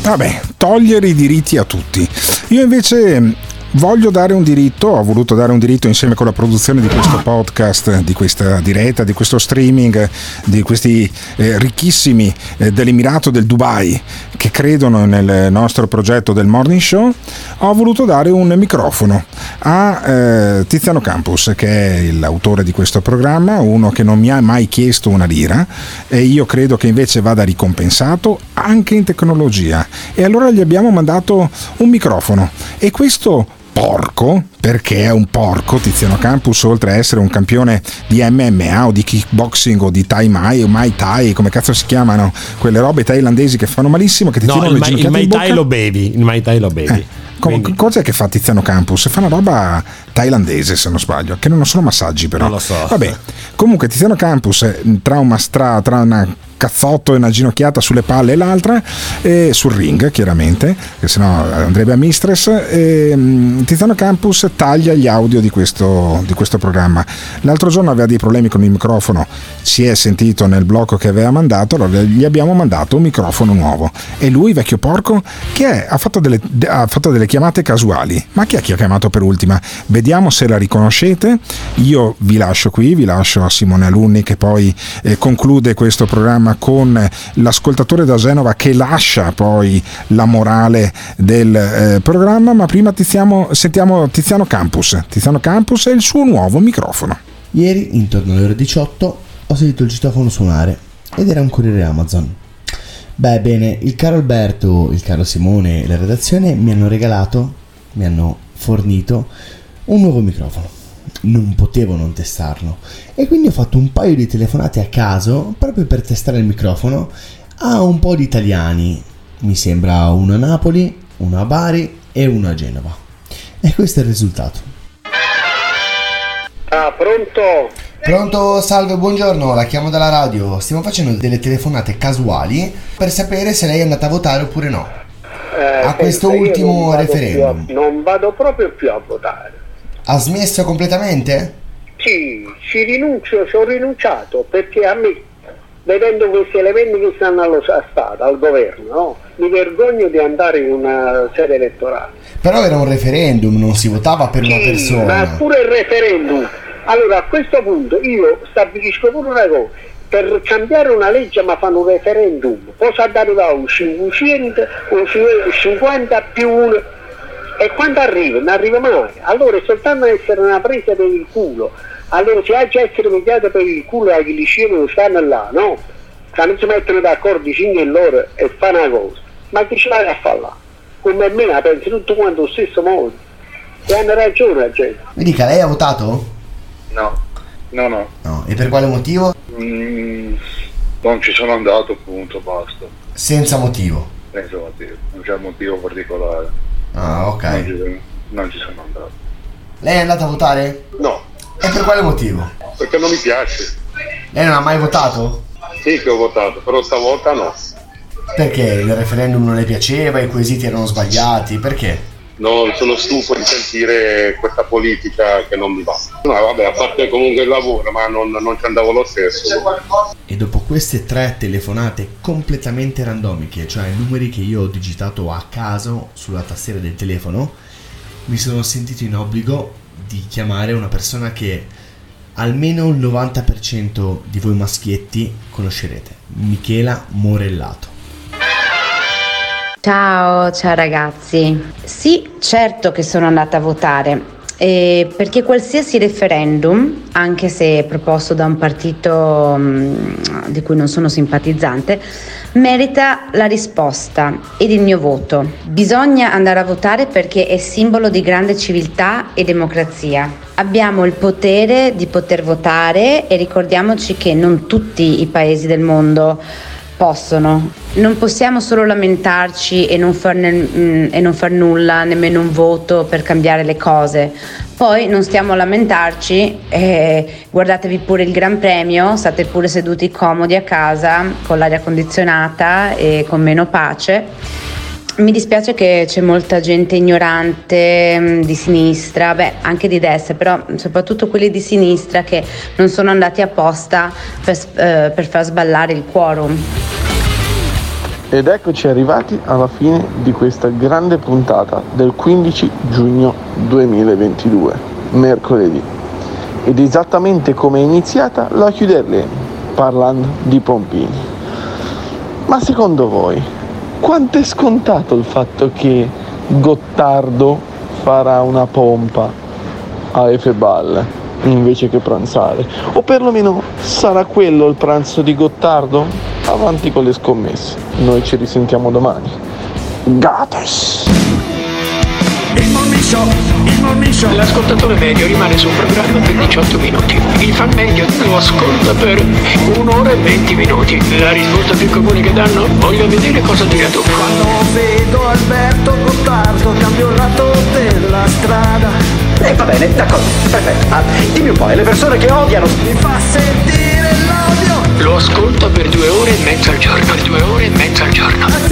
Vabbè, togliere i diritti a tutti. Io invece voglio dare un diritto, ho voluto dare un diritto insieme con la produzione di questo podcast, di questa diretta, di questo streaming, di questi eh, ricchissimi eh, dell'Emirato del Dubai che credono nel nostro progetto del Morning Show, ho voluto dare un microfono a eh, Tiziano Campus, che è l'autore di questo programma, uno che non mi ha mai chiesto una lira e io credo che invece vada ricompensato anche in tecnologia. E allora gli abbiamo mandato un microfono e questo porco, perché è un porco, Tiziano Campus, oltre a essere un campione di MMA o di kickboxing o di Thai Mai o Mai Thai, come cazzo si chiamano, quelle robe thailandesi che fanno malissimo, che ti No, tirano il, Mai- il Mai Thai lo bevi. Il Mai Thai lo bevi. Eh, Com- cos'è che fa Tiziano Campus? Fa una roba thailandese se non sbaglio, che non sono massaggi però. Non lo so. Vabbè, comunque Tiziano Campus eh, tra, una stra- tra una cazzotto e una ginocchiata sulle palle e l'altra e sul ring chiaramente che sennò andrebbe a mistress e, mm, Tiziano Campus taglia gli audio di questo, di questo programma. L'altro giorno aveva dei problemi con il microfono si è sentito nel blocco che aveva mandato allora gli abbiamo mandato un microfono nuovo. E lui vecchio porco che è, ha, fatto delle, de- ha fatto delle chiamate casuali. Ma chi è che ha chiamato per ultima? Vediamo se la riconoscete. Io vi lascio qui vi lascio a Simone Alunni che poi eh, conclude questo programma con l'ascoltatore da Genova che lascia poi la morale del eh, programma ma prima Tiziano, sentiamo Tiziano Campus Tiziano Campus e il suo nuovo microfono Ieri, intorno alle ore 18, ho sentito il citofono suonare ed era un corriere Amazon. Beh, bene, il caro Alberto, il caro Simone e la redazione mi hanno regalato, mi hanno fornito un nuovo microfono. Non potevo non testarlo e quindi ho fatto un paio di telefonate a caso proprio per testare il microfono a un po' di italiani. Mi sembra uno a Napoli, uno a Bari e uno a Genova. E questo è il risultato. Ah, pronto? Pronto, salve, buongiorno, la chiamo dalla radio. Stiamo facendo delle telefonate casuali per sapere se lei è andata a votare oppure no. Eh, A questo ultimo non referendum. a- non vado proprio più a votare. Ha smesso completamente? Sì, ci rinuncio, ci ho rinunciato perché a me, vedendo questi elementi che stanno allo Stato, al governo, no, mi vergogno di andare in una sede elettorale. Però era un referendum, non si votava per una Sì, persona. Ma pure il referendum. Allora a questo punto io stabilisco pure una cosa. Per cambiare una legge ma fanno un referendum, posso arrivare a un 500 un 50 più 1 e quando arriva? Non arriva mai. Allora è soltanto essere una presa per il culo. Allora se ha già essere pigliato per il culo ai licei non stanno là, no? Che non si mettono d'accordo i cinque e loro e fanno una cosa. Ma chi ce l'ha a fare là? Come me la penso tutto quanto allo stesso modo. E hanno ragione la gente. Mi dica, lei ha votato? No, no, no. No. E per quale motivo? Mm, non ci sono andato, punto, basta. Senza motivo. Senza motivo, non c'è motivo particolare. Ah, ok. Non ci, non ci sono andato. Lei è andata a votare? No. E per quale motivo? Perché non mi piace. Lei non ha mai votato? Sì che ho votato, però stavolta no. Perché il referendum non le piaceva, i quesiti erano sbagliati, perché? Non sono stufo di sentire questa politica che non mi va. No, vabbè, a parte comunque il lavoro, ma non, non ci andavo lo stesso. E dopo queste tre telefonate completamente randomiche, cioè numeri che io ho digitato a caso sulla tastiera del telefono, mi sono sentito in obbligo di chiamare una persona che almeno il 90% di voi maschietti conoscerete, Michela Morellato. Ciao, ciao ragazzi. Sì, certo che sono andata a votare. eh, perché qualsiasi referendum, anche se proposto da un partito mm, di cui non sono simpatizzante, merita la risposta ed il mio voto. Bisogna andare a votare perché è simbolo di grande civiltà e democrazia. Abbiamo il potere di poter votare e ricordiamoci che non tutti i paesi del mondo possono. Non possiamo solo lamentarci e non, farne- mm, e non far nulla, nemmeno un voto per cambiare le cose. Poi non stiamo a lamentarci, eh, guardatevi pure il Gran Premio, state pure seduti comodi a casa con l'aria condizionata e con meno pace. Mi dispiace che c'è molta gente ignorante mm, di sinistra, beh anche di destra, però soprattutto quelli di sinistra che non sono andati apposta per, eh, per far sballare il quorum. Ed eccoci arrivati alla fine di questa grande puntata del 15 giugno 2022, mercoledì. Ed esattamente come è iniziata la chiuderemo parlando di pompini. Ma secondo voi, quanto è scontato il fatto che Gottardo farà una pompa a Efebal invece che pranzare? O perlomeno sarà quello il pranzo di Gottardo? Avanti con le scommesse, noi ci risentiamo domani. Gates! Il morning show, il morning show. L'ascoltatore medio rimane sul programma per 18 minuti. Il fan medio lo ascolta per un'ora e 20 minuti. La risposta più comune che danno? Voglio vedere cosa dirà tu. Quando vedo Alberto Gottardo cambio il lato della strada. E va bene, d'accordo, perfetto. Ah, dimmi un po', e le persone che odiano. Mi fa sentire l'odio. Lo ascolta per due ore e mezza al giorno. Per due ore e mezza al giorno.